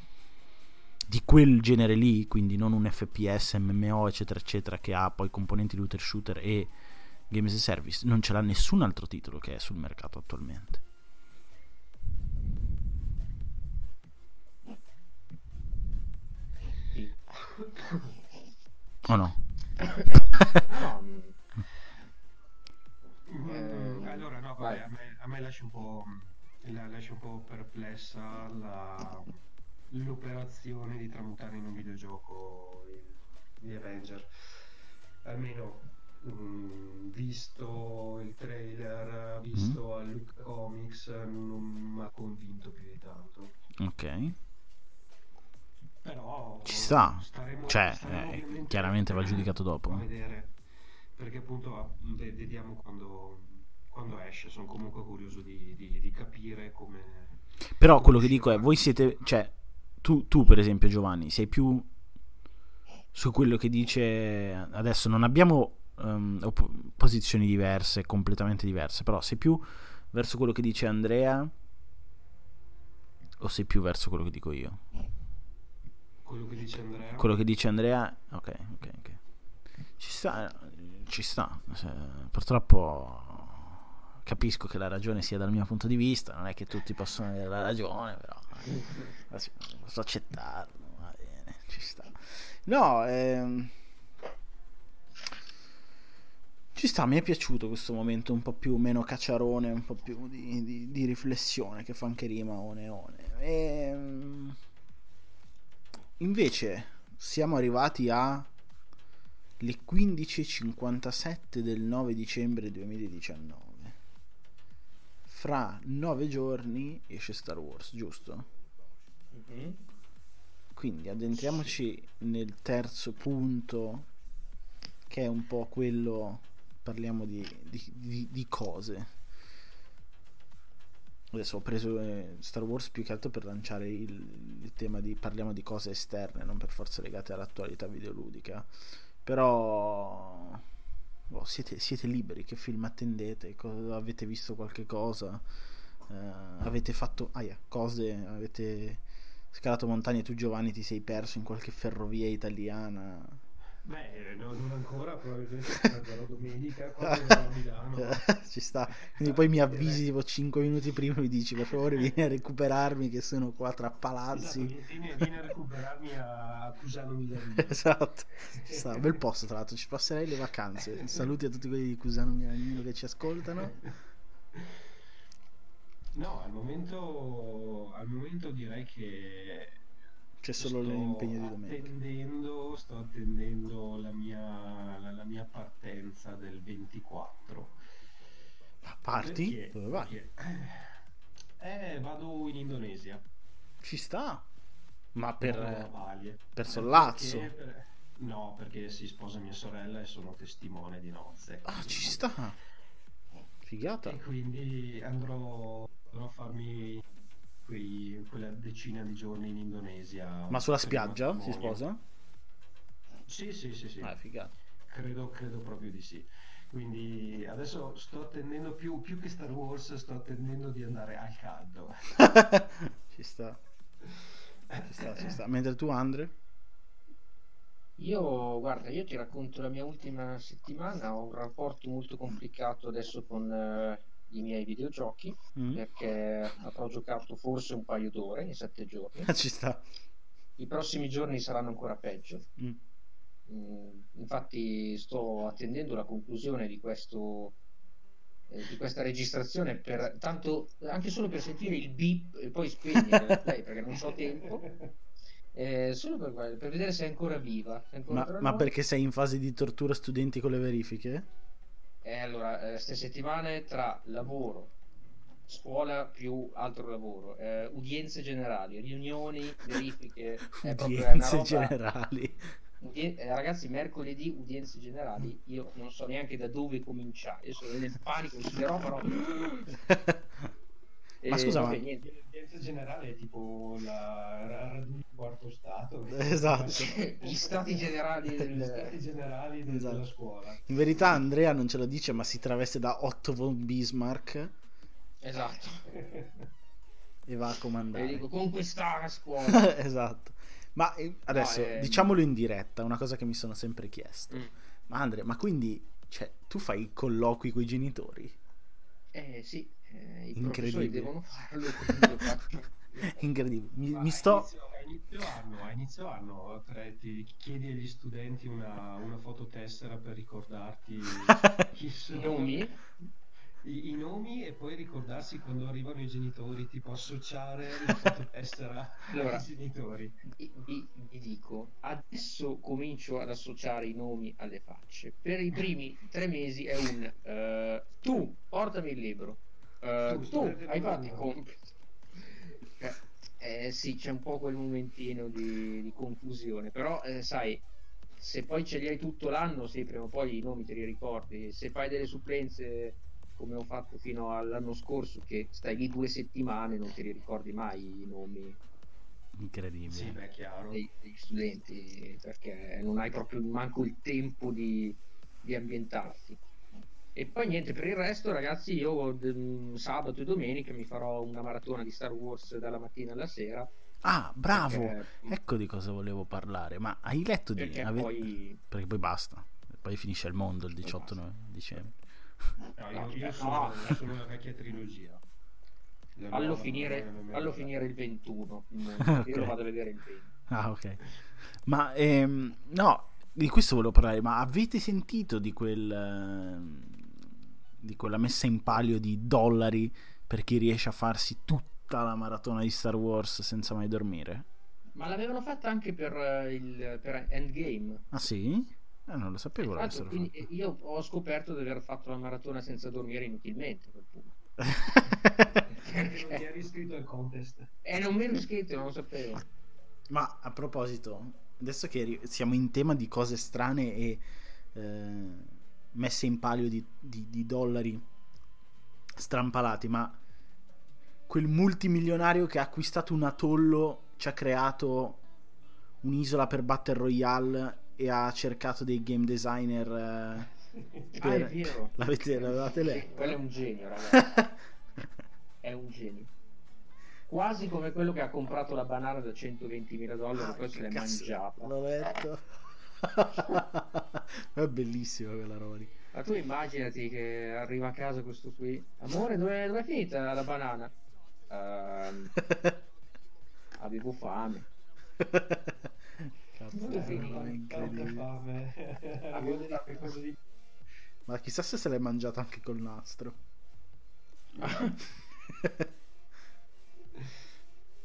di quel genere lì, quindi non un FPS, MMO, eccetera, eccetera, che ha poi componenti looter shooter e Games as a Service non ce l'ha nessun altro titolo che è sul mercato attualmente. O no? No, Mm, Eh, allora, no, vabbè, a me, a me lascia un po', la, lascia un po' perplessa la- l'operazione di tramutare in un videogioco gli Avenger. Almeno mm, visto il trailer, visto a Look Comics, non mi ha convinto più di tanto. Ok. Però Ci sta. Cioè, eh, chiaramente va giudicato dopo. a vedere perché appunto ve- vediamo quando, quando esce sono comunque curioso di, di- di capire come Però quello che dico è, voi siete, cioè, tu, tu per esempio Giovanni, sei più su quello che dice, adesso non abbiamo op- posizioni diverse, completamente diverse, però sei più verso quello che dice Andrea o sei più verso quello che dico io? Quello che dice Andrea Quello che dice Andrea, ok, ok, ok. Ci sta, ci sta. Purtroppo capisco che la ragione sia dal mio punto di vista, non è che tutti possono avere la ragione, però eh, posso accettarlo, va bene, ci sta. No, ehm, ci sta, mi è piaciuto questo momento un po' più meno cacciarone, un po' più di, di- di riflessione che fa anche rima one one. Ehm, invece siamo arrivati a le 15.57 del 9 dicembre 2019. Fra nove giorni esce Star Wars, giusto? Mhm. Quindi addentriamoci nel terzo punto, che è un po' quello, parliamo di, di- di- di cose. Adesso ho preso eh, Star Wars più che altro per lanciare il, il tema di parliamo di cose esterne, non per forza legate all'attualità videoludica. Però boh, siete, siete liberi, che film attendete? Co- avete visto qualche cosa? Eh, avete fatto aia, cose? Avete scalato montagne? Tu Giovanni ti sei perso in qualche ferrovia italiana? Beh no, non ancora probabilmente sarà domenica quando a Milano Ci sta. Quindi poi mi avvisi tipo 5 minuti prima mi dici per favore vieni a recuperarmi che sono qua tra Esatto, palazzi. vieni, vieni a recuperarmi a Cusano Milanino Esatto, Ci sta. bel posto tra l'altro, ci passerei le vacanze. Saluti a tutti quelli di Cusano Milanino che ci ascoltano. no al momento al momento direi che C'è solo l'impegno di domenica. attendendo, sto attendendo la mia, la, la mia partenza del 24 Ma Parti? Perché? Dove vai? Perché- Eh, vado in Indonesia. Ci sta. Ma per, Bali. per Eh, Sollazzo. perché- per- No, perché si sposa mia sorella e sono testimone di nozze. Ah, ci sta. Figata. E quindi andrò, andrò a farmi quei- quella decina di giorni in Indonesia. Ma sulla spiaggia si sposa? Sì, sì, sì, sì. Ah, figata. Credo, credo proprio di sì. Quindi adesso sto attendendo più, più che Star Wars, sto attendendo di andare al caldo. ci sta. Ci sta, ci sta. Mentre tu, Andre? Io, guarda, io ti racconto la mia ultima settimana, ho un rapporto molto complicato adesso con eh, i miei videogiochi, Mm? perché avrò giocato forse un paio d'ore in sette giorni. Ci sta. I prossimi giorni saranno ancora peggio. Mm. Mm, Infatti sto attendendo la conclusione di questo eh, di questa registrazione per tanto anche solo per sentire il beep e poi spegnere play perché non ho tempo eh, solo per, per vedere se è ancora viva è ancora Ma, ma perché sei in fase di tortura studenti con le verifiche? Eh, allora, queste settimane tra lavoro, scuola più altro lavoro, eh, udienze generali, riunioni, verifiche, è proprio una Udienze roba... generali. Udien- eh, ragazzi, mercoledì udienze generali, io non so neanche da dove cominciare, io sono nel panico, uscirò, però... Ma Eh, scusa, ma- niente. L'udienza generale è tipo la quarto stato. Esatto. Gli stati generali Gli del... stati generali Esatto. della scuola. In verità Andrea non ce lo dice, ma si traveste da Otto von Bismarck Esatto. e va a E comandare. dico, conquistare a scuola. esatto. Ma eh, adesso No, ehm, diciamolo in diretta, una cosa che mi sono sempre chiesto. Mm. Ma Andrea, ma quindi Cioè, tu fai colloqui con i genitori? Eh sì, eh, i Incredibile. professori devono farlo. Incredibile. Mi, mi sto... inizio, inizio anno, a inizio anno tre, ti chiedi agli studenti una, una fototessera per ricordarti chi I sono nomi? i, i nomi e poi ricordarsi quando arrivano i genitori, tipo associare la fototessera Allora, ai genitori. vi, vi- dico, adesso comincio ad associare i nomi alle facce. Per i primi tre mesi è un eh, tu, portami il libro. Eh, Tu, tu, hai fatto i compiti. Eh, sì, c'è un po' quel momentino di, di confusione, però eh, sai, se poi ce li hai tutto l'anno, sì, prima o poi i nomi te li ricordi. Se fai delle supplenze come ho fatto fino all'anno scorso, che stai lì due settimane, non ti ricordi mai i nomi Incredibile. Sì, beh, chiaro. dei- degli studenti perché non hai proprio manco il tempo di, di ambientarti. E poi niente, per il resto, ragazzi, io mm, sabato e domenica mi farò una maratona di Star Wars dalla mattina alla sera. Ah, bravo! Perché, Ecco di cosa volevo parlare. Ma hai letto di... perché ave- poi Perché poi basta. Poi finisce il mondo il 18 basta. dicembre. No, io, No, io no. sono, solo la vecchia trilogia. Fallo finire, finire il 21. mm, Ok. Io lo vado a vedere il 20. Ah, ok. Ma ehm, no, di questo volevo parlare. Ma avete sentito di quel ehm, di quella messa in palio di dollari per chi riesce a farsi tutta la maratona di Star Wars senza mai dormire? Ma l'avevano fatta anche per, eh, il, per Endgame. Ah sì? Eh, non lo sapevo l'avessero quindi, eh, io ho scoperto di aver fatto la maratona senza dormire inutilmente. a quel punto. fatto. Non ti eri iscritto al contest. E non mi ero iscritto, non lo sapevo. Ma a proposito, adesso che siamo in tema di cose strane e eh, messe in palio di, di- di dollari strampalati, ma quel multimilionario che ha acquistato un atollo ci ha creato un'isola per Battle Royale e ha cercato dei game designer. eh, Ah, è per- vero. L'avete, l'avevate letto? quello è un genio, ragazzi. È un genio. Quasi come quello che ha comprato la banana da 120.000 dollari Ah, e poi se l'è cazzo, mangiata. L'ho letto. è bellissima quella roba lì. Ma tu immaginati che arriva a casa questo qui. Amore, dove, dove è finita la banana? Ehm, avevo fame. Cazzo, Dove è incredibile. fame. Avevo detto che cosa di- Ma chissà se se l'è mangiata anche col nastro.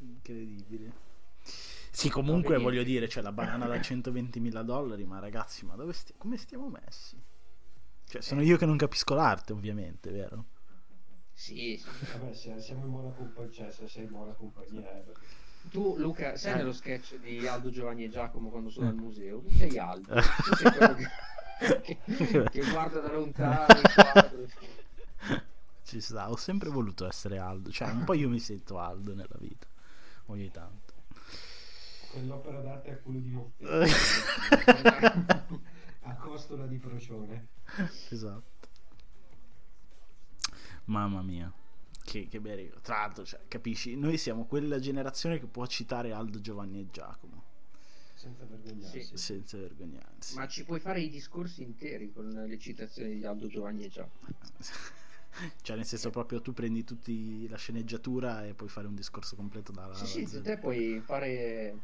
Incredibile. Sì, comunque Vabbè, voglio dire, c'è la banana da 120.000 dollari, ma ragazzi, ma dove sti- come stiamo messi? Cioè, sono io che non capisco l'arte, ovviamente, vero? Sì. Vabbè, se- siamo in buona compagnia, cioè se sei in buona compagnia. eh, perché- Tu, Luca, sei Eh. nello sketch di Aldo, Giovanni e Giacomo quando sono Eh. al museo? Tu sei Aldo. Tu sei quello che, che- che guarda da lontano. Ci sta, ho sempre voluto essere Aldo, cioè un po' io mi sento Aldo nella vita, ogni tanto. Quell'opera d'arte a culo di Moffetti. a costola di procione. esatto. Mamma mia, che, che bello. Tra l'altro, cioè, capisci, noi siamo quella generazione che può citare Aldo, Giovanni e Giacomo Senza vergognarsi. Sì. senza vergognarsi. Ma ci puoi fare i discorsi interi con le citazioni di Aldo, Giovanni e Giacomo. cioè, nel senso, proprio tu prendi tutti la sceneggiatura e puoi fare un discorso completo dalla Sì, sì, se Z. te puoi fare...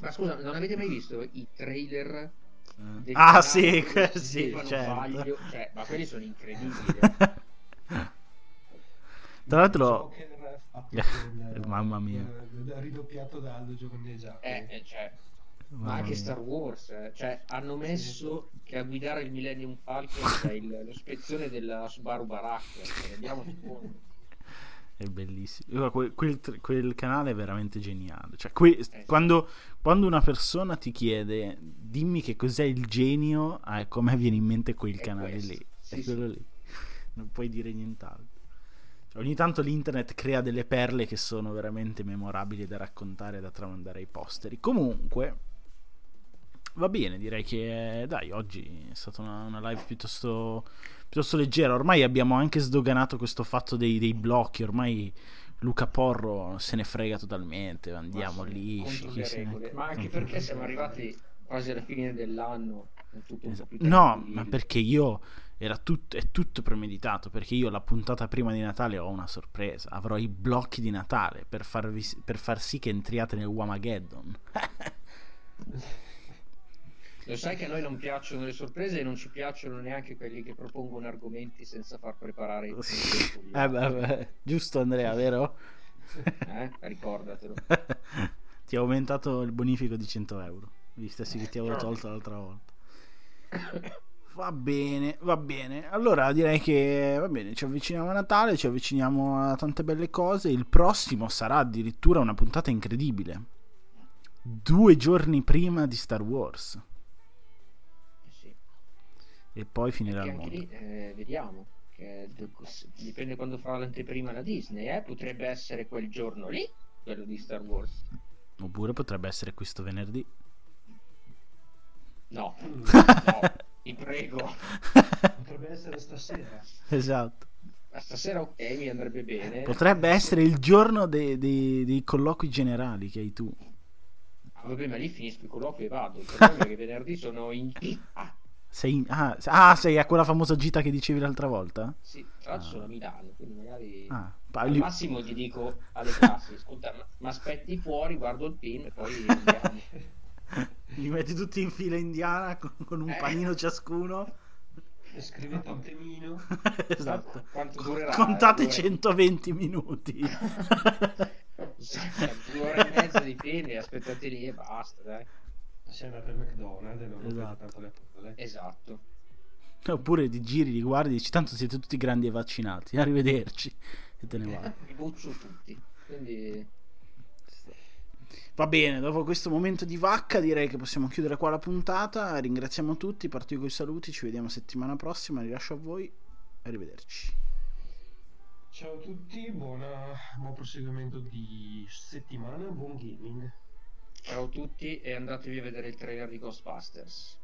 Ma scusa, non avete mai visto i trailer Eh. Ah, sì, sì, certo. Cioè, ma quelli sono incredibili. Tra l'altro, fatto Eh, mamma mia. con- ridoppiato da Aldo Giovanni Giacomo. Eh, eh, cioè, ma anche mia. Star Wars, eh, cioè, hanno messo che a guidare il Millennium Falcon c'è il- lo spezzone della Subaru Baracca. Cioè, rendiamoci conto. È bellissimo. Quel, quel- quel canale è veramente geniale. Cioè, que- sì. quando, quando una persona ti chiede dimmi che cos'è il genio, ah, ecco, a me viene in mente quel È canale questo. lì. Sì, è sì. quello lì. Non puoi dire nient'altro. Cioè, ogni tanto l'internet crea delle perle che sono veramente memorabili da raccontare e da tramandare ai posteri. Comunque, va bene, direi che dai, oggi è stata una, una live piuttosto, piuttosto leggera. Ormai abbiamo anche sdoganato questo fatto dei, dei blocchi. Ormai Luca Porro se ne frega totalmente. Andiamo Ma lì. ne-. Ma anche perché siamo arrivati quasi alla fine dell'anno Esatto. No, ma perché io era tutto, è tutto premeditato perché io la puntata prima di Natale ho una sorpresa avrò i blocchi di Natale per, farvi, per far sì che entriate nel Wamageddon lo sai che a noi non piacciono le sorprese e non ci piacciono neanche quelli che propongono argomenti senza far preparare il tempo eh, beh, giusto Andrea vero? eh, ricordatelo ti ho aumentato il bonifico di 100 euro gli stessi che ti avevo tolto l'altra volta Va bene, va bene. Allora direi che va bene, ci avviciniamo a Natale, ci avviciniamo a tante belle cose. Il prossimo sarà addirittura una puntata incredibile. Due giorni prima di Star Wars. E poi finirà il mondo. Lì, eh, vediamo. Che dipende quando farà l'anteprima la Disney. Eh? Potrebbe essere quel giorno lì, quello di Star Wars. Oppure potrebbe essere questo venerdì. No, no. Ti prego. Potrebbe essere stasera. Esatto. Ma stasera ok, mi andrebbe bene. Potrebbe essere il giorno dei, dei, dei colloqui generali che hai tu. Ah, vabbè, ma lì finisco i colloqui e vado. Il problema è che venerdì sono in... Ah. Sei, ah, ah, sei a quella famosa gita che dicevi l'altra volta? Sì, tra l'altro ah. sono a Milano, quindi magari... Ah, Al massimo gli dico alle classi, ascolta, ma aspetti fuori, guardo il pin e poi andiamo. Li metti tutti in fila indiana con, con un eh. panino ciascuno. E scrivete un temino. esatto. Quanto durerà? Contate 120 minuti. Due ore e mezza di penne, aspettate lì e basta, dai. Sembra per McDonald's e non esatto. tanto le parole. Esatto. Oppure ti giri, li guardi e dici tanto siete tutti grandi e vaccinati, arrivederci. E te ne vai. Vi buccio tutti. Quindi Va bene, dopo questo momento di vacca direi che possiamo chiudere qua la puntata. Ringraziamo tutti, partito con i saluti, ci vediamo settimana prossima, rilascio a voi, arrivederci. Ciao a tutti, buona, buon proseguimento di settimana, buon gaming. Ciao a tutti e andatevi a vedere il trailer di Ghostbusters.